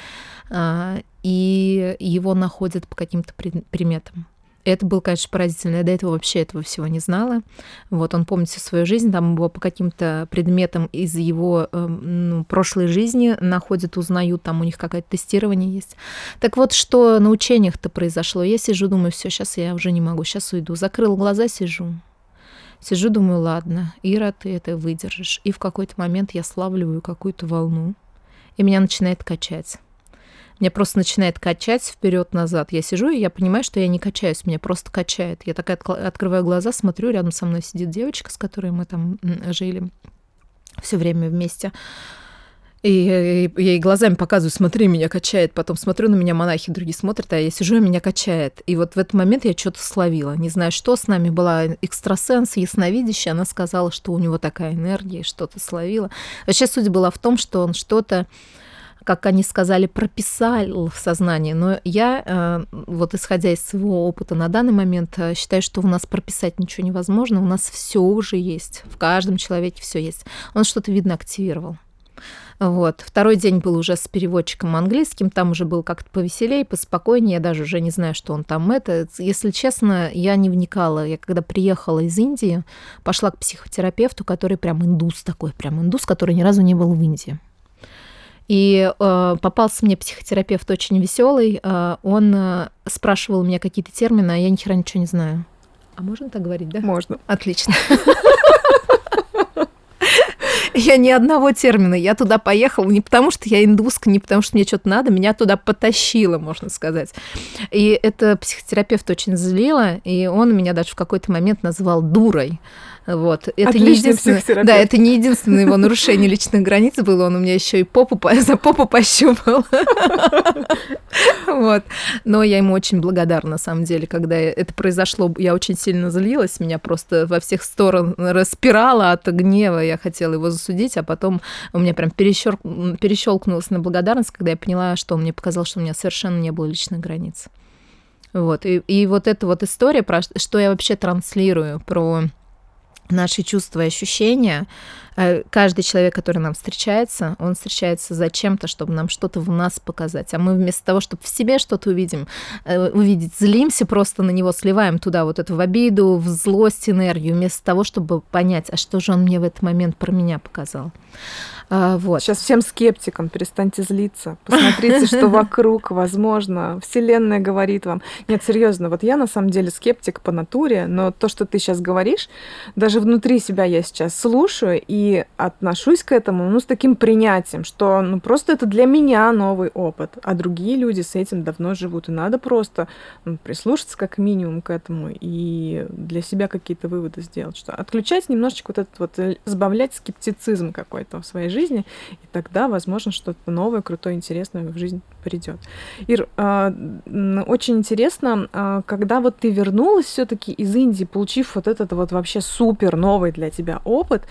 а, и его находят по каким-то приметам. Это было, конечно, поразительно. Я до этого вообще этого всего не знала. Вот он помнит всю свою жизнь, там его по каким-то предметам из его э, ну, прошлой жизни находят, узнают, там у них какое-то тестирование есть. Так вот, что на учениях-то произошло? Я сижу, думаю, все, сейчас я уже не могу, сейчас уйду. Закрыл глаза, сижу. Сижу, думаю, ладно, Ира, ты это выдержишь. И в какой-то момент я славливаю какую-то волну, и меня начинает качать. Меня просто начинает качать вперед-назад. Я сижу, и я понимаю, что я не качаюсь, меня просто качает. Я такая открываю глаза, смотрю, рядом со мной сидит девочка, с которой мы там жили все время вместе. И я ей глазами показываю, смотри, меня качает. Потом смотрю на меня, монахи другие смотрят, а я сижу, и меня качает. И вот в этот момент я что-то словила. Не знаю, что с нами была экстрасенс, ясновидящая. Она сказала, что у него такая энергия, что-то словила. Вообще суть была в том, что он что-то как они сказали, прописал в сознании. Но я, э, вот исходя из своего опыта на данный момент, э, считаю, что у нас прописать ничего невозможно. У нас все уже есть. В каждом человеке все есть. Он что-то, видно, активировал. Вот. Второй день был уже с переводчиком английским, там уже был как-то повеселее, поспокойнее, я даже уже не знаю, что он там это. Если честно, я не вникала. Я когда приехала из Индии, пошла к психотерапевту, который прям индус такой, прям индус, который ни разу не был в Индии. И э, попался мне психотерапевт очень веселый. Э, он э, спрашивал меня какие-то термины, а я ни хера ничего не знаю. А можно так говорить, да? Можно. Отлично. Я ни одного термина. Я туда поехала не потому, что я индуска, не потому, что мне что-то надо, меня туда потащило, можно сказать. И это психотерапевт очень злило, и он меня даже в какой-то момент назвал дурой. Вот. Это Отличный не единственное, да, это не единственное его нарушение личных границ было. Он у меня еще и попу за попу пощупал. Вот. Но я ему очень благодарна, на самом деле, когда это произошло. Я очень сильно злилась, меня просто во всех сторон распирало от гнева. Я хотела его засудить, а потом у меня прям перещелкнулось на благодарность, когда я поняла, что он мне показал, что у меня совершенно не было личных границ. Вот. И, и вот эта вот история про что я вообще транслирую, про наши чувства и ощущения. Э, каждый человек, который нам встречается, он встречается за чем-то, чтобы нам что-то в нас показать. А мы вместо того, чтобы в себе что-то увидим, э, увидеть, злимся просто на него, сливаем туда вот эту в обиду, в злость, энергию, вместо того, чтобы понять, а что же он мне в этот момент про меня показал. А, вот. Сейчас всем скептикам перестаньте злиться. Посмотрите, что вокруг, возможно. Вселенная говорит вам. Нет, серьезно, вот я на самом деле скептик по натуре, но то, что ты сейчас говоришь, даже внутри себя я сейчас слушаю и отношусь к этому, ну, с таким принятием, что, ну, просто это для меня новый опыт, а другие люди с этим давно живут, и надо просто ну, прислушаться как минимум к этому и для себя какие-то выводы сделать, что отключать немножечко вот этот вот, э, сбавлять скептицизм какой-то в своей жизни, и тогда, возможно, что-то новое, крутое, интересное в жизнь придет. Ир, а, очень интересно, а, когда вот ты вернулась все-таки из Индии, получив вот этот вот вообще супер новый для тебя опыт,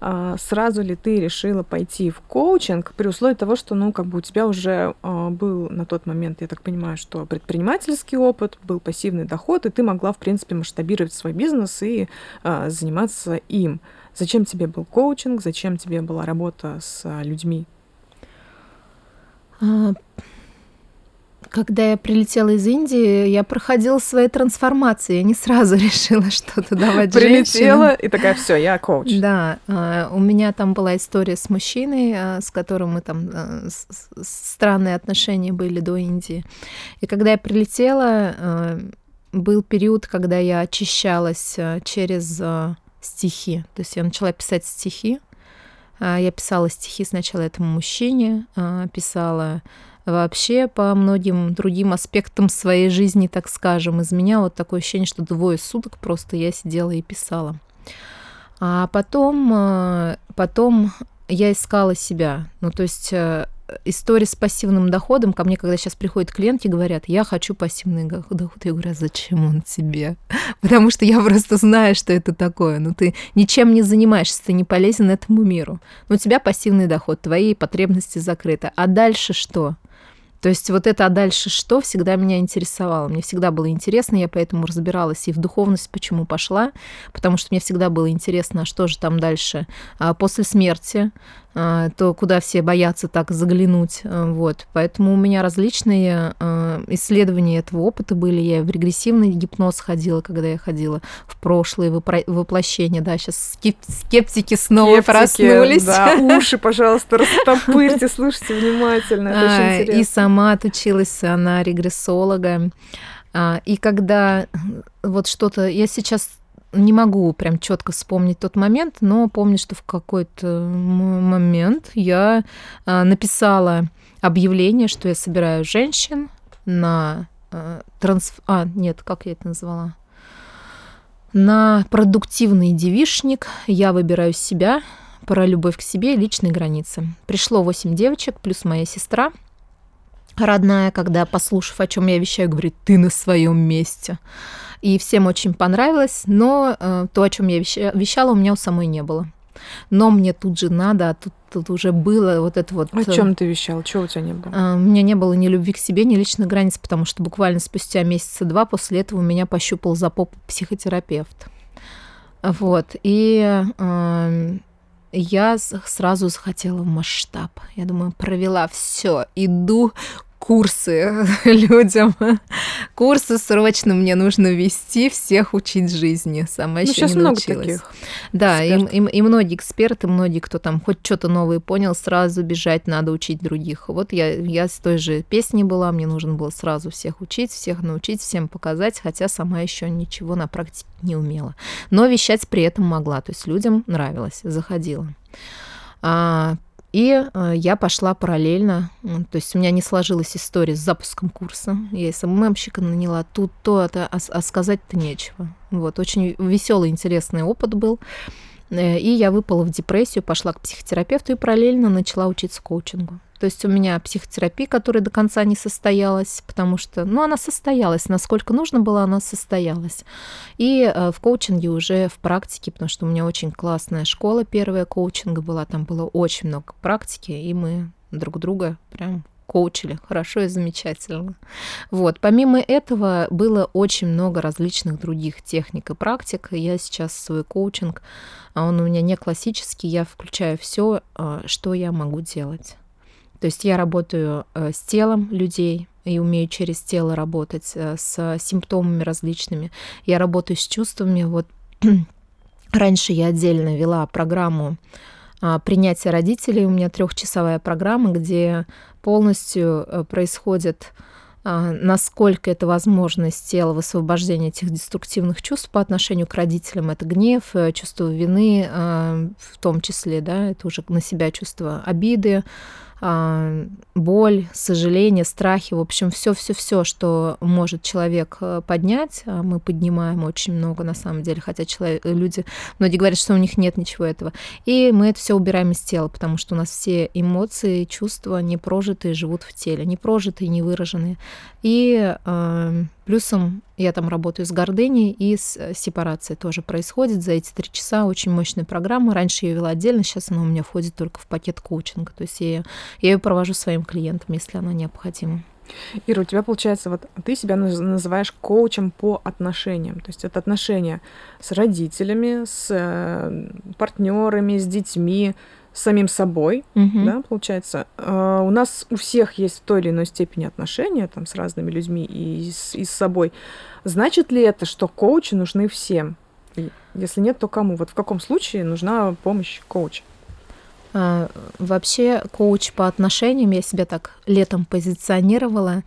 а, сразу ли ты решила пойти в коучинг при условии того, что, ну, как бы у тебя уже был на тот момент, я так понимаю, что предпринимательский опыт, был пассивный доход, и ты могла, в принципе, масштабировать свой бизнес и заниматься им. Зачем тебе был коучинг? Зачем тебе была работа с а, людьми? А, когда я прилетела из Индии, я проходила свои трансформации. Я не сразу решила что-то давать Прилетела женщинам. и такая, все, я коуч. Да, а, у меня там была история с мужчиной, с которым мы там странные отношения были до Индии. И когда я прилетела, был период, когда я очищалась через стихи. То есть я начала писать стихи. А, я писала стихи сначала этому мужчине, а, писала вообще по многим другим аспектам своей жизни, так скажем. Из меня вот такое ощущение, что двое суток просто я сидела и писала. А потом, а, потом я искала себя. Ну, то есть история с пассивным доходом, ко мне, когда сейчас приходят клиенты, говорят, я хочу пассивный доход. Я говорю, а зачем он тебе? Потому что я просто знаю, что это такое. Ну, ты ничем не занимаешься, ты не полезен этому миру. Но у тебя пассивный доход, твои потребности закрыты. А дальше что? То есть вот это «а дальше что?» всегда меня интересовало. Мне всегда было интересно, я поэтому разбиралась и в духовность, почему пошла, потому что мне всегда было интересно, а что же там дальше а после смерти, то куда все боятся так заглянуть. А, вот. Поэтому у меня различные а, исследования этого опыта были. Я в регрессивный гипноз ходила, когда я ходила в прошлое воплощение. Да, сейчас скептики снова скептики, проснулись. Да, уши, пожалуйста, растопырьте, слушайте внимательно. Это очень интересно. И сама отучилась на регрессолога. И когда вот что-то... Я сейчас не могу прям четко вспомнить тот момент, но помню, что в какой-то момент я а, написала объявление, что я собираю женщин на а, транс... А, нет, как я это назвала? На продуктивный девишник я выбираю себя, про любовь к себе и личные границы. Пришло 8 девочек, плюс моя сестра родная, когда, послушав, о чем я вещаю, говорит, ты на своем месте и всем очень понравилось, но э, то, о чем я вещала, у меня у самой не было. Но мне тут же надо, а тут, тут уже было вот это вот... О чем ты вещал? Чего у тебя не было? Э, у меня не было ни любви к себе, ни личных границ, потому что буквально спустя месяца два после этого меня пощупал за попу психотерапевт. Вот. И э, я сразу захотела в масштаб. Я думаю, провела все, иду курсы людям. Курсы срочно мне нужно вести, всех учить жизни. Сама ну, еще не научилась. Много таких да, и, и, и многие эксперты, многие, кто там хоть что-то новое понял, сразу бежать надо учить других. Вот я, я с той же песней была, мне нужно было сразу всех учить, всех научить, всем показать, хотя сама еще ничего на практике не умела. Но вещать при этом могла, то есть людям нравилось, заходила. А, и э, я пошла параллельно, то есть у меня не сложилась история с запуском курса. Я СММщика наняла, тут то, это, а, а сказать-то нечего. Вот, очень веселый, интересный опыт был. Э, и я выпала в депрессию, пошла к психотерапевту и параллельно начала учиться коучингу. То есть у меня психотерапия, которая до конца не состоялась, потому что, ну, она состоялась, насколько нужно было, она состоялась. И э, в коучинге уже в практике, потому что у меня очень классная школа первая коучинга была, там было очень много практики, и мы друг друга прям коучили хорошо и замечательно. Вот. Помимо этого было очень много различных других техник и практик. Я сейчас свой коучинг, а он у меня не классический, я включаю все, э, что я могу делать. То есть я работаю э, с телом людей и умею через тело работать, э, с симптомами различными. Я работаю с чувствами. Вот раньше я отдельно вела программу а, принятия родителей. У меня трехчасовая программа, где полностью э, происходит а, насколько это возможно с тела высвобождение этих деструктивных чувств по отношению к родителям. Это гнев, чувство вины в том числе, да, это уже на себя чувство обиды, а, боль, сожаление, страхи, в общем, все-все-все, что может человек э, поднять, а мы поднимаем очень много на самом деле, хотя человек, люди, многие говорят, что у них нет ничего этого. И мы это все убираем из тела, потому что у нас все эмоции, чувства не прожитые живут в теле, не прожитые, не выраженные. И э, плюсом я там работаю с гордыней и с э, сепарацией тоже происходит. За эти три часа очень мощная программа. Раньше я вела отдельно, сейчас она у меня входит только в пакет коучинга. То есть я, я ее провожу своим клиентам, если она необходима. Ира, у тебя получается, вот ты себя называешь коучем по отношениям. То есть это отношения с родителями, с э, партнерами, с детьми, самим собой, угу. да, получается. Uh, у нас у всех есть в той или иной степени отношения там с разными людьми и с, и с собой. Значит ли это, что коучи нужны всем? И если нет, то кому? Вот в каком случае нужна помощь коуча? Uh, вообще коуч по отношениям я себя так летом позиционировала.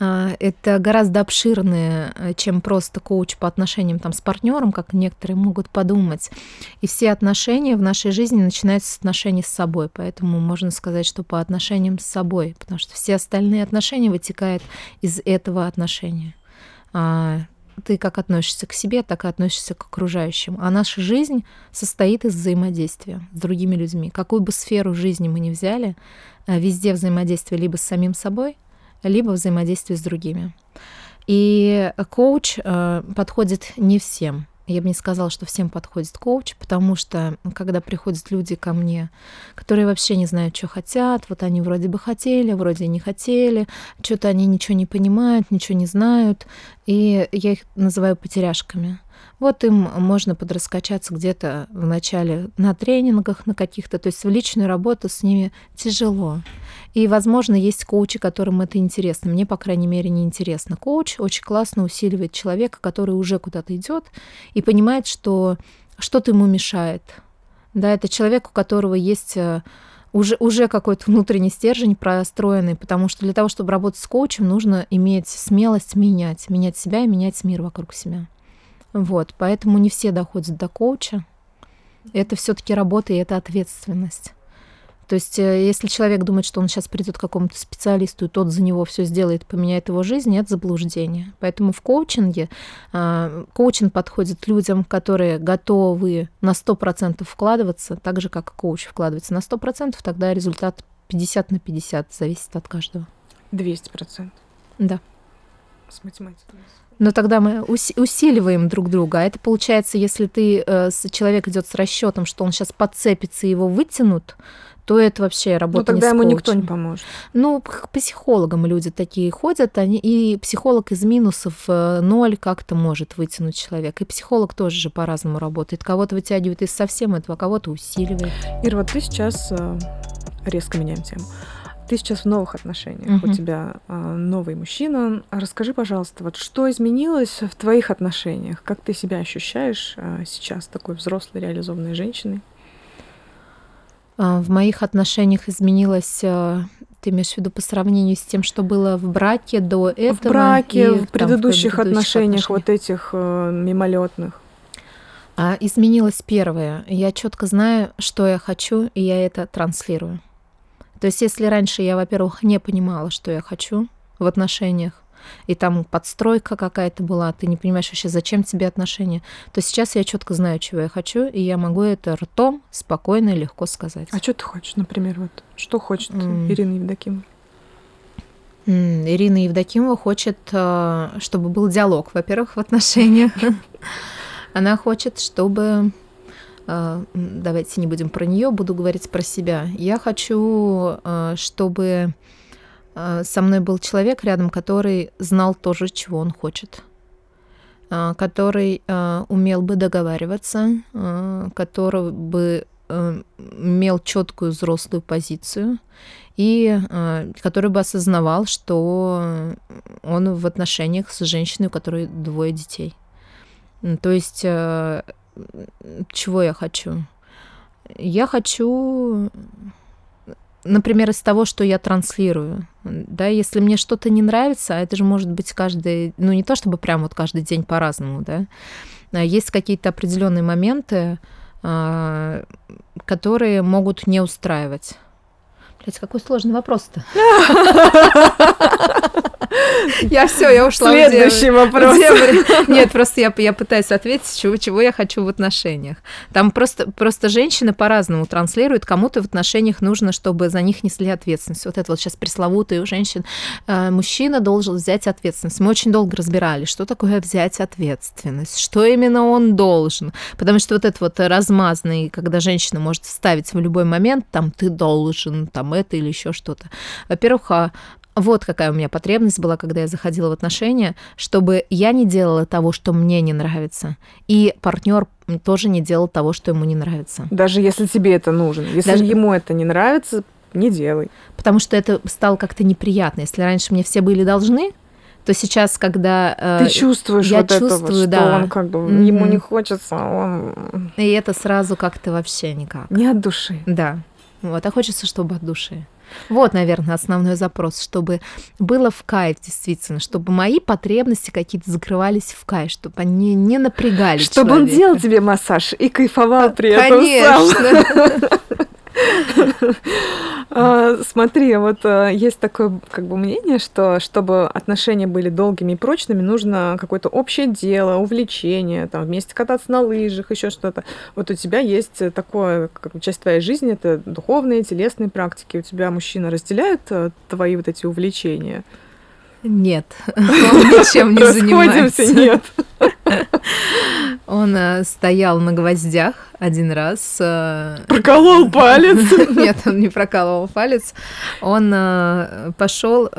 А, это гораздо обширнее, э, чем просто коуч по отношениям там, с партнером, как некоторые могут подумать. И все отношения в нашей жизни начинаются с отношений с собой. Поэтому можно сказать, что по отношениям с собой, потому что все остальные отношения вытекают из этого отношения. А, ты как относишься к себе, так и относишься к окружающим. А наша жизнь состоит из взаимодействия с другими людьми. Какую бы сферу жизни мы ни взяли, э, везде взаимодействие либо с самим собой, либо взаимодействие с другими. И коуч э, подходит не всем. Я бы не сказала, что всем подходит коуч, потому что когда приходят люди ко мне, которые вообще не знают, что хотят, вот они вроде бы хотели, вроде не хотели, что-то они ничего не понимают, ничего не знают, и я их называю потеряшками. Вот им можно подраскачаться где-то в начале на тренингах, на каких-то, то есть в личную работу с ними тяжело. И, возможно, есть коучи, которым это интересно. Мне, по крайней мере, не интересно. Коуч очень классно усиливает человека, который уже куда-то идет и понимает, что что-то ему мешает. Да, это человек, у которого есть э, уже, уже какой-то внутренний стержень простроенный, потому что для того, чтобы работать с коучем, нужно иметь смелость менять, менять себя и менять мир вокруг себя. Вот, поэтому не все доходят до коуча. Это все-таки работа и это ответственность. То есть, э, если человек думает, что он сейчас придет к какому-то специалисту, и тот за него все сделает, поменяет его жизнь, это заблуждение. Поэтому в коучинге э, коучинг подходит людям, которые готовы на 100% вкладываться, так же, как и коуч вкладывается на 100%, тогда результат 50 на 50 зависит от каждого. 200%. Да. С математикой но тогда мы усиливаем друг друга. А это получается, если ты э, человек идет с расчетом, что он сейчас подцепится и его вытянут, то это вообще работа. Ну тогда ему никто не поможет. Ну, к психологам люди такие ходят, они, и психолог из минусов э, ноль как-то может вытянуть человека. И психолог тоже же по-разному работает. Кого-то вытягивает из совсем этого, а кого-то усиливает. Ира, вот ты сейчас э, резко меняем тему Ты сейчас в новых отношениях, Мгм. у тебя а, новый мужчина. А Расскажи, пожалуйста, вот что изменилось в твоих отношениях? Как ты себя ощущаешь а, сейчас такой взрослой реализованной женщиной? А, В моих отношениях изменилось, э, ты имеешь в виду по сравнению с тем, что было в браке до этого? в браке, и в там предыдущих, отношениях, вот этих э, мимолетных. А, изменилось первое. Я четко знаю, что я хочу, и я это транслирую. То есть, если раньше я, во-первых, не понимала, что я хочу в отношениях, и там подстройка какая-то была, ты не понимаешь вообще, зачем тебе отношения, то сейчас я четко знаю, чего я хочу, и я могу это ртом спокойно и легко сказать. А что ты хочешь, например, вот что хочет М. Ирина Евдокимова? Ирина Евдокимова хочет, э, чтобы был диалог, во-первых, в отношениях. Она хочет, чтобы... э, Давайте не будем про нее, буду говорить про себя. Я хочу, э, чтобы э, со мной был человек рядом, который знал тоже, чего он хочет который умел бы договариваться, который бы имел четкую взрослую позицию и который бы осознавал, что он в отношениях с женщиной, у которой двое детей. То есть, чего я хочу? Я хочу, например, из того, что я транслирую. Да, если мне что-то не нравится, а это же может быть каждый, ну не то чтобы прям вот каждый день по-разному, да, а есть какие-то определенные моменты, а, которые могут не устраивать. Блять, какой сложный вопрос-то. Я все, я ушла. Следующий вопрос. Нет, просто я, я пытаюсь ответить, чего, чего я хочу в отношениях. Там просто, просто женщины по-разному транслируют. Кому-то в отношениях нужно, чтобы за них несли ответственность. Вот это вот сейчас пресловутые у женщин. э, мужчина должен взять ответственность. Мы очень долго разбирали, что такое взять ответственность, что именно он должен. Потому что вот это вот размазанный, когда женщина может вставить в любой момент, там, ты должен, там, это или еще что-то. Во-первых, а, вот какая у меня потребность была, когда я заходила в отношения, чтобы я не делала того, что мне не нравится, и партнер тоже не делал того, что ему не нравится. Даже если тебе это нужно. Если Даже- ему это не нравится, не делай. Потому что это стало как-то неприятно. Если раньше мне все были должны, то сейчас, когда... э, Ты чувствуешь я вот чувствую, что да. он как бы, Мгм. ему не хочется, он И это сразу как-то вообще никак. не от души. Да. Вот, а хочется, чтобы от души. Вот, наверное, основной запрос, чтобы было в кайф действительно, чтобы мои потребности какие-то закрывались в кайф, чтобы они не напрягали Чтобы он человека. делал тебе массаж и кайфовал при этом сам. А, Смотри, вот а, есть такое как бы мнение, что чтобы отношения были долгими и прочными, нужно какое-то общее дело, увлечение, там вместе кататься на лыжах, еще что-то. Вот у тебя есть такое, как бы часть твоей жизни, это духовные, телесные практики. У тебя мужчина разделяет а, твои вот эти увлечения? Нет, он ничем не занимается. Нет. Он э, стоял на гвоздях один раз. э, Проколол палец. Нет, он не прокалывал палец. Он пошел,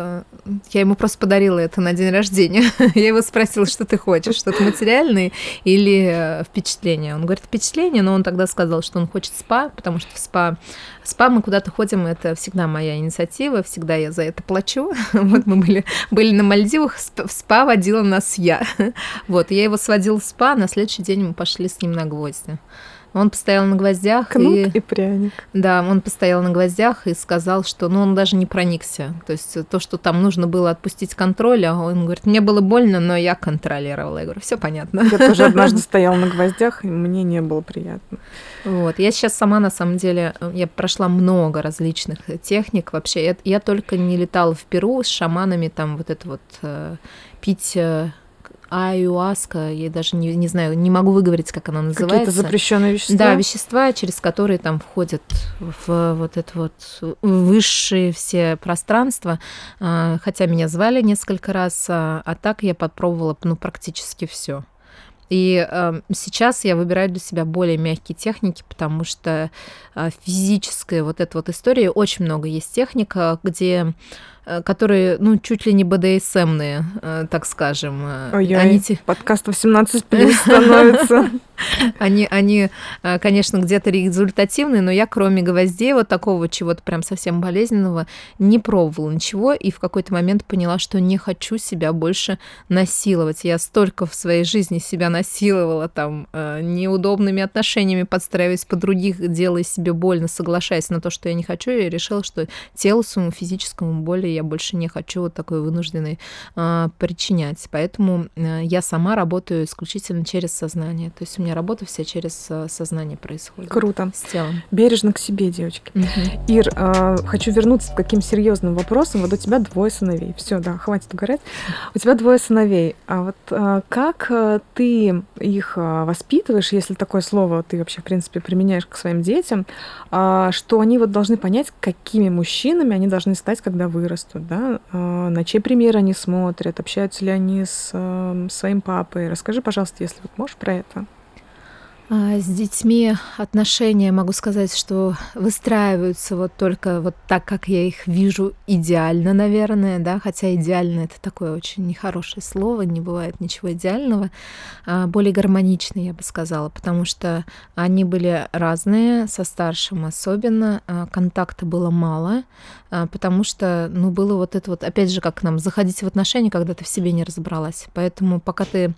я ему просто подарила это на день рождения. Я его спросила, что ты хочешь, что-то материальное или э, впечатление. Он говорит, впечатление, но он тогда сказал, что он хочет спа, потому что в спа, спа мы куда-то ходим, это всегда моя инициатива, всегда я за это плачу. Вот мы были, были на Мальдивах, в спа водила нас я. Вот, я его сводила в спа, на следующий день мы пошли с ним на гвозди. Он постоял на гвоздях Кнут и... и пряник. Да, он постоял на гвоздях и сказал, что ну, он даже не проникся. То есть то, что там нужно было отпустить контроль, а он говорит, мне было больно, но я контролировала. Я говорю, все понятно. Я тоже однажды стояла на гвоздях, и мне не было приятно. Вот. Я сейчас сама, на самом деле, я прошла много различных техник. Вообще, я, я только не летала в Перу с шаманами, там вот это вот э, пить аюаска, я даже не, не знаю, не могу выговорить, как она Какие-то называется. запрещенные вещества. Да, вещества, через которые там входят в вот это вот высшие все пространства. А, Хотя меня звали несколько раз, а а так я попробовала ну, практически все. И э, сейчас я выбираю для себя более мягкие техники, потому что э, физическая вот эта вот история, очень много есть техника, где которые, ну, чуть ли не БДСМные, э, так скажем. Ой, они те... подкаст 18 плюс становится. Они, они, конечно, где-то результативные, но я, кроме гвоздей, вот такого чего-то прям совсем болезненного, не пробовала ничего, и в какой-то момент поняла, что не хочу себя больше насиловать. Я столько в своей жизни себя насиловала, там, неудобными отношениями подстраиваясь под других, делая себе больно, соглашаясь на то, что я не хочу, и решила, что телу своему физическому боли я больше не хочу вот такой вынужденной а, причинять. Поэтому я сама работаю исключительно через сознание. То есть у меня работа вся через а, сознание происходит. Круто. С телом. Бережно к себе, девочки. Угу. Ир, а, хочу вернуться к каким серьезным вопросам. Вот у тебя двое сыновей. Все, да, хватит угорать. У тебя двое сыновей. А вот а, как а, ты их а, воспитываешь, если такое слово ты вообще, в принципе, применяешь к своим детям, а, что они вот должны понять, какими мужчинами они должны стать, когда вырастут, да, а, на чей пример они смотрят, общаются ли они с а, своим папой. Расскажи, пожалуйста, если вот можешь про это. А, с детьми отношения, могу сказать, что выстраиваются вот только вот так, как я их вижу идеально, наверное, да, хотя идеально это такое очень нехорошее слово, не бывает ничего идеального, а более гармоничные, я бы сказала, потому что они были разные, со старшим особенно, а контакта было мало, потому что, ну, было вот это вот, опять же, как нам заходить в отношения, когда ты в себе не разобралась. Поэтому пока ты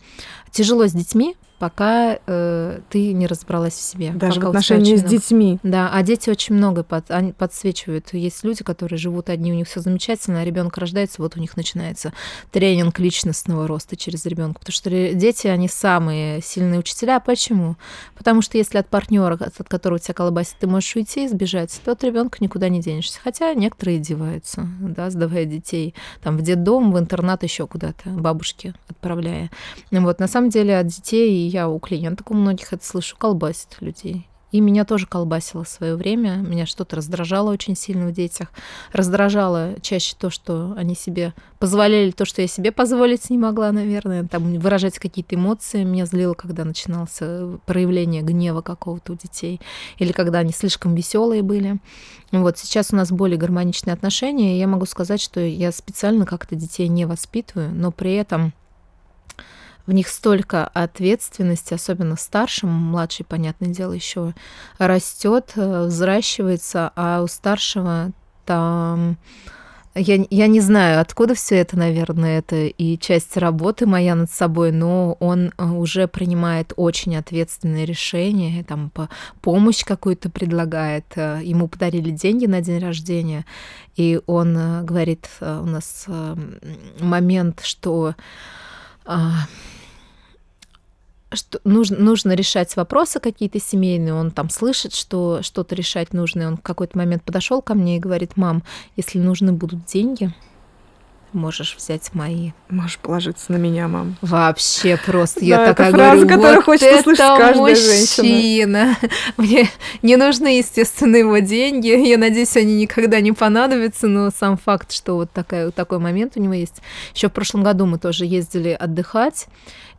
тяжело с детьми, пока э, ты не разобралась в себе. Даже в отношении с детьми. Да, а дети очень много под, подсвечивают. Есть люди, которые живут одни, у них все замечательно, а ребенок рождается, вот у них начинается тренинг личностного роста через ребенка. Потому что дети, они самые сильные учителя. Почему? Потому что если от партнера, от которого тебя колбасит, ты можешь уйти и сбежать, то от ребенка никуда не денешься. Хотя некоторые деваются, да, сдавая детей там в детдом, в интернат, еще куда-то, бабушки отправляя. Вот, на самом деле от детей я у клиенток у многих это слышу, колбасит людей. И меня тоже колбасило в свое время. Меня что-то раздражало очень сильно в детях. Раздражало чаще то, что они себе позволяли, то, что я себе позволить не могла, наверное. Там выражать какие-то эмоции. Меня злило, когда начинался проявление гнева какого-то у детей. Или когда они слишком веселые были. Вот сейчас у нас более гармоничные отношения. И я могу сказать, что я специально как-то детей не воспитываю, но при этом в них столько ответственности, особенно старшим, младший, понятное дело, еще растет, э, взращивается, а у старшего там я, я не знаю, откуда все это, наверное, это и часть работы моя над собой, но он э, уже принимает очень ответственные решения, там по помощь какую-то предлагает. Э, ему подарили деньги на день рождения, и он говорит, у нас момент, что а, что нужно, нужно решать вопросы какие-то семейные, он там слышит, что что-то решать нужно, и он в какой-то момент подошел ко мне и говорит, мам, если нужны будут деньги, можешь взять мои. Можешь положиться на меня, мам. Вообще просто. Я да, такая фраза, говорю, вот хочется это слышать каждая мужчина. Женщина. Мне не нужны, естественно, его деньги. Я надеюсь, они никогда не понадобятся, но сам факт, что вот такая, такой момент у него есть. Еще в прошлом году мы тоже ездили отдыхать,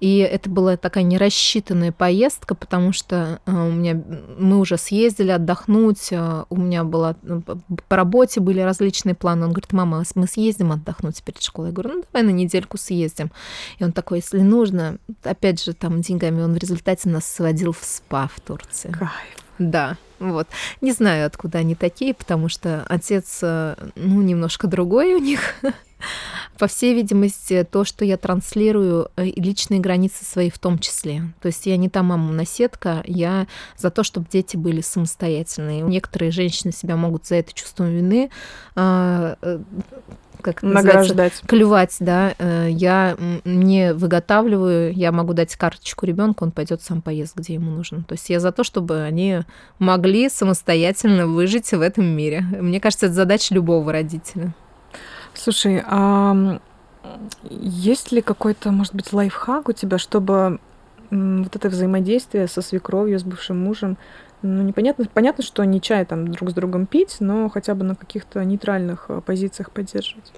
и это была такая нерасчитанная поездка, потому что э, у меня мы уже съездили отдохнуть, э, у меня была ну, по работе были различные планы. Он говорит, мама, мы съездим отдохнуть перед школой. Я говорю, ну давай на недельку съездим. И он такой, если нужно, опять же, там деньгами он в результате нас сводил в СПА в Турции. Кайф. Да, вот. Не знаю, откуда они такие, потому что отец, э, ну, немножко другой у них. По всей видимости, то, что я транслирую, э, личные границы свои в том числе. То есть я не та мама-наседка, я за то, чтобы дети были самостоятельные. Некоторые женщины себя могут за это чувством вины а, э, как награждать, клювать, да, э, я не выготавливаю, я могу дать карточку ребенку, он пойдет сам поест, где ему нужно. То есть я за то, чтобы они могли самостоятельно выжить в этом мире. Мне кажется, это задача любого родителя. Слушай, а есть ли какой-то, может быть, лайфхак у тебя, чтобы вот это взаимодействие со свекровью, с бывшим мужем, ну, непонятно, понятно, что не чай там друг с другом пить, но хотя бы на каких-то нейтральных э, позициях поддерживать.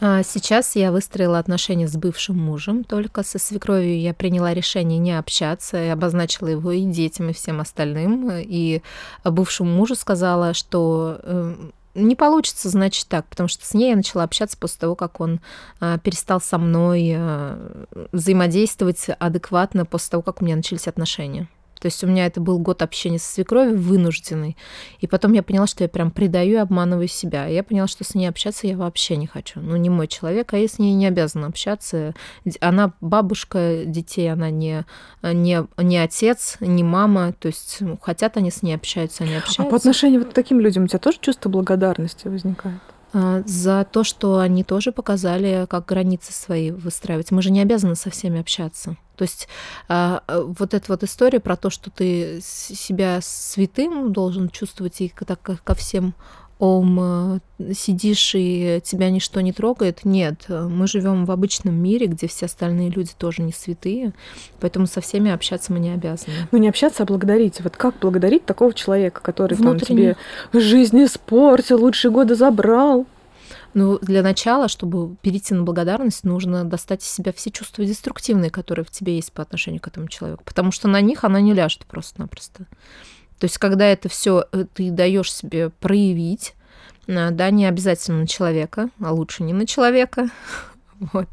А сейчас я выстроила отношения с бывшим мужем, только со свекровью я приняла решение не общаться, и обозначила его и детям, и всем остальным. И бывшему мужу сказала, что э, не получится, значит так, потому что с ней я начала общаться после того, как он а, перестал со мной а, взаимодействовать адекватно после того, как у меня начались отношения. То есть у меня это был год общения со свекровью вынужденный. И потом я поняла, что я прям предаю и обманываю себя. И я поняла, что с ней общаться я вообще не хочу. Ну, не мой человек, а я с ней не обязана общаться. Она бабушка детей, она не, не, не отец, не мама. То есть ну, хотят они с ней общаются, они общаются. А по отношению вот к таким людям у тебя тоже чувство благодарности возникает? А, за то, что они тоже показали, как границы свои выстраивать. Мы же не обязаны со всеми общаться. То есть а, а, вот эта вот история про то, что ты себя святым должен чувствовать и так ко всем ом сидишь и тебя ничто не трогает. Нет, мы живем в обычном мире, где все остальные люди тоже не святые, поэтому со всеми общаться мы не обязаны. Ну не общаться, а благодарить. Вот как благодарить такого человека, который там тебе жизнь испортил, лучшие годы забрал? Ну, для начала, чтобы перейти на благодарность, нужно достать из себя все чувства деструктивные, которые в тебе есть по отношению к этому человеку. Потому что на них она не ляжет просто-напросто. То есть, когда это все э, ты даешь себе проявить, э, да, не обязательно на человека, а лучше не на человека, вот,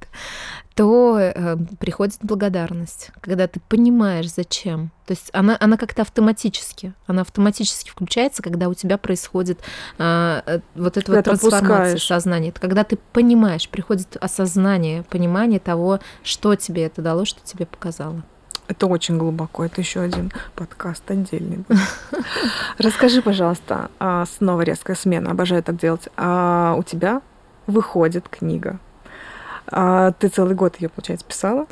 то э, приходит благодарность, когда ты понимаешь, зачем. То есть она, она как-то автоматически, она автоматически включается, когда у тебя происходит э, э вот эта вот трансформация сознания. Это когда ты понимаешь, приходит осознание, понимание того, что тебе это дало, что тебе показало. Это очень глубоко. Это еще один подкаст отдельный. Расскажи, пожалуйста, а, снова резкая смена. Обожаю так делать. А у тебя выходит книга а ты целый год ее, получается, писала?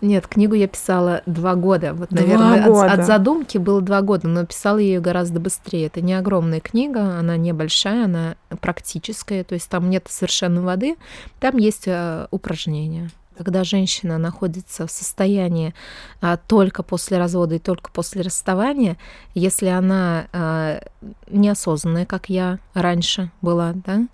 Нет, книгу я писала два года. Вот, наверное, два года. От, от задумки было два года, но писала ее гораздо быстрее. Это не огромная книга, она небольшая, она практическая, то есть там нет совершенно воды, там есть э, упражнения. Когда женщина находится в состоянии а, только после развода и только после расставания, если она а, неосознанная, как я раньше была, да,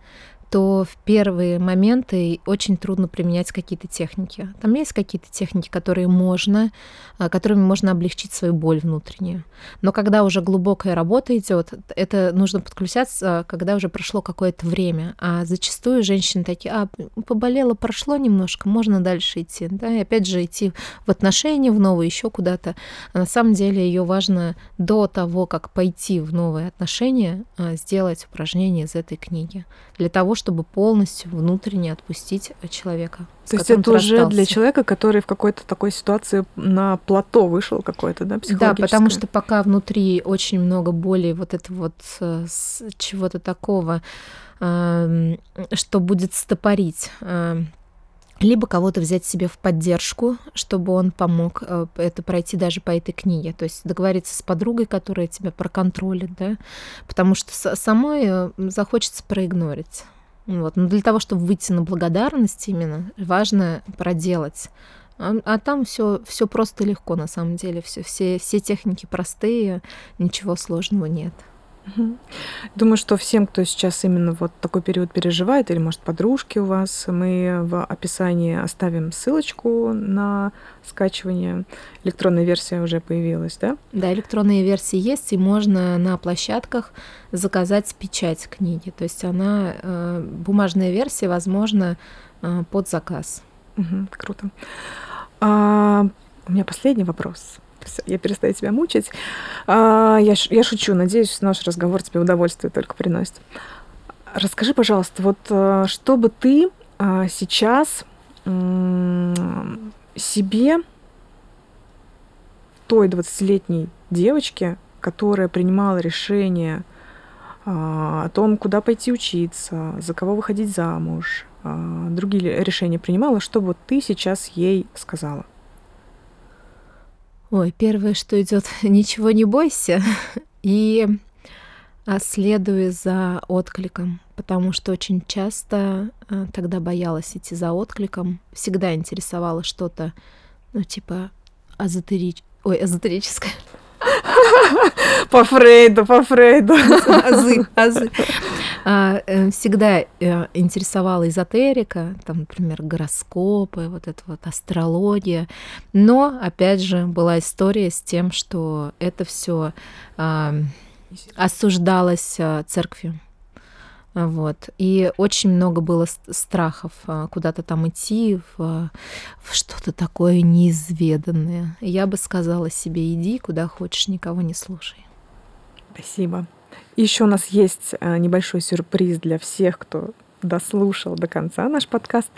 то в первые моменты очень трудно применять какие-то техники. Там есть какие-то техники, которые можно, а, которыми можно облегчить свою боль внутреннюю. Но когда уже глубокая работа идет, это нужно подключаться, когда уже прошло какое-то время. А зачастую женщины такие, а, поболело, прошло немножко, можно дальше идти. Да? И опять же идти в отношения, в новые, еще куда-то. А на самом деле ее важно до того, как пойти в новые отношения, а, сделать упражнение из этой книги. Для того, чтобы полностью внутренне отпустить человека. То есть это уже для человека, который в какой-то такой ситуации на плато вышел какой-то, да, Да, потому что пока внутри очень много боли, вот это вот э, чего-то такого, эм, что будет стопорить эм, либо кого-то взять себе в поддержку, чтобы он помог э, это пройти даже по этой книге. То есть договориться с подругой, которая тебя проконтролит, да, потому что самой э, захочется проигнорить. Вот. Но для того, чтобы выйти на благодарность именно, важно проделать. А, а там все все просто легко на самом деле. Все, все, все техники простые, ничего сложного нет. Думаю, что всем, кто сейчас именно вот такой период переживает, или, может, подружки у вас, мы в описании оставим ссылочку на скачивание. Электронная версия уже появилась, да? Да, электронные версии есть, и можно на площадках заказать печать книги. То есть она, э, бумажная версия, возможно, э, под заказ. Угу, круто. А, у меня последний вопрос. Я перестаю тебя мучить. А, я, я шучу. Надеюсь, наш разговор тебе удовольствие только приносит. Расскажи, пожалуйста, вот э, что бы ты а, сейчас себе той 20-летней девочке, которая принимала решение а, о том, куда пойти учиться, за кого выходить замуж, другие решения принимала, что вот ты сейчас ей сказала? Ой, первое, что идет, ничего не бойся и следуй за откликом, потому что очень часто а, тогда боялась идти за откликом, всегда интересовало что-то, ну, типа, эзотерич... Ой, эзотерическое. По Фрейду, по Фрейду. Азы, азы. А, э, всегда э, интересовала эзотерика, там, например, гороскопы, вот эта вот астрология. Но, опять же, была история с тем, что это все осуждалось э, церковью. Вот. И очень много было страхов а, куда-то там идти в, в что-то такое неизведанное. Я бы сказала себе, иди куда хочешь, никого не слушай. Спасибо. Еще у нас есть а, небольшой сюрприз для всех, кто дослушал до конца наш подкаст.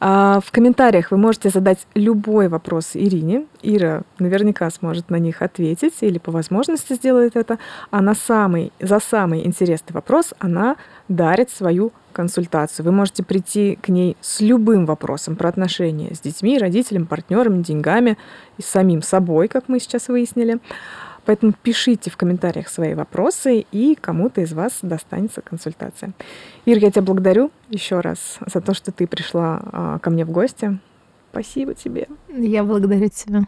А, в комментариях вы можете задать любой вопрос Ирине. Ира наверняка сможет на них ответить или по возможности сделает это. А на самый, за самый интересный вопрос она дарит свою консультацию. Вы можете прийти к ней с любым вопросом про отношения с детьми, родителями, партнерами, деньгами и самим собой, как мы сейчас выяснили. Поэтому пишите в комментариях свои вопросы, и кому-то из вас достанется консультация. Ир, я тебя благодарю еще раз за то, что ты пришла а, ко мне в гости. Спасибо тебе. Я благодарю тебя.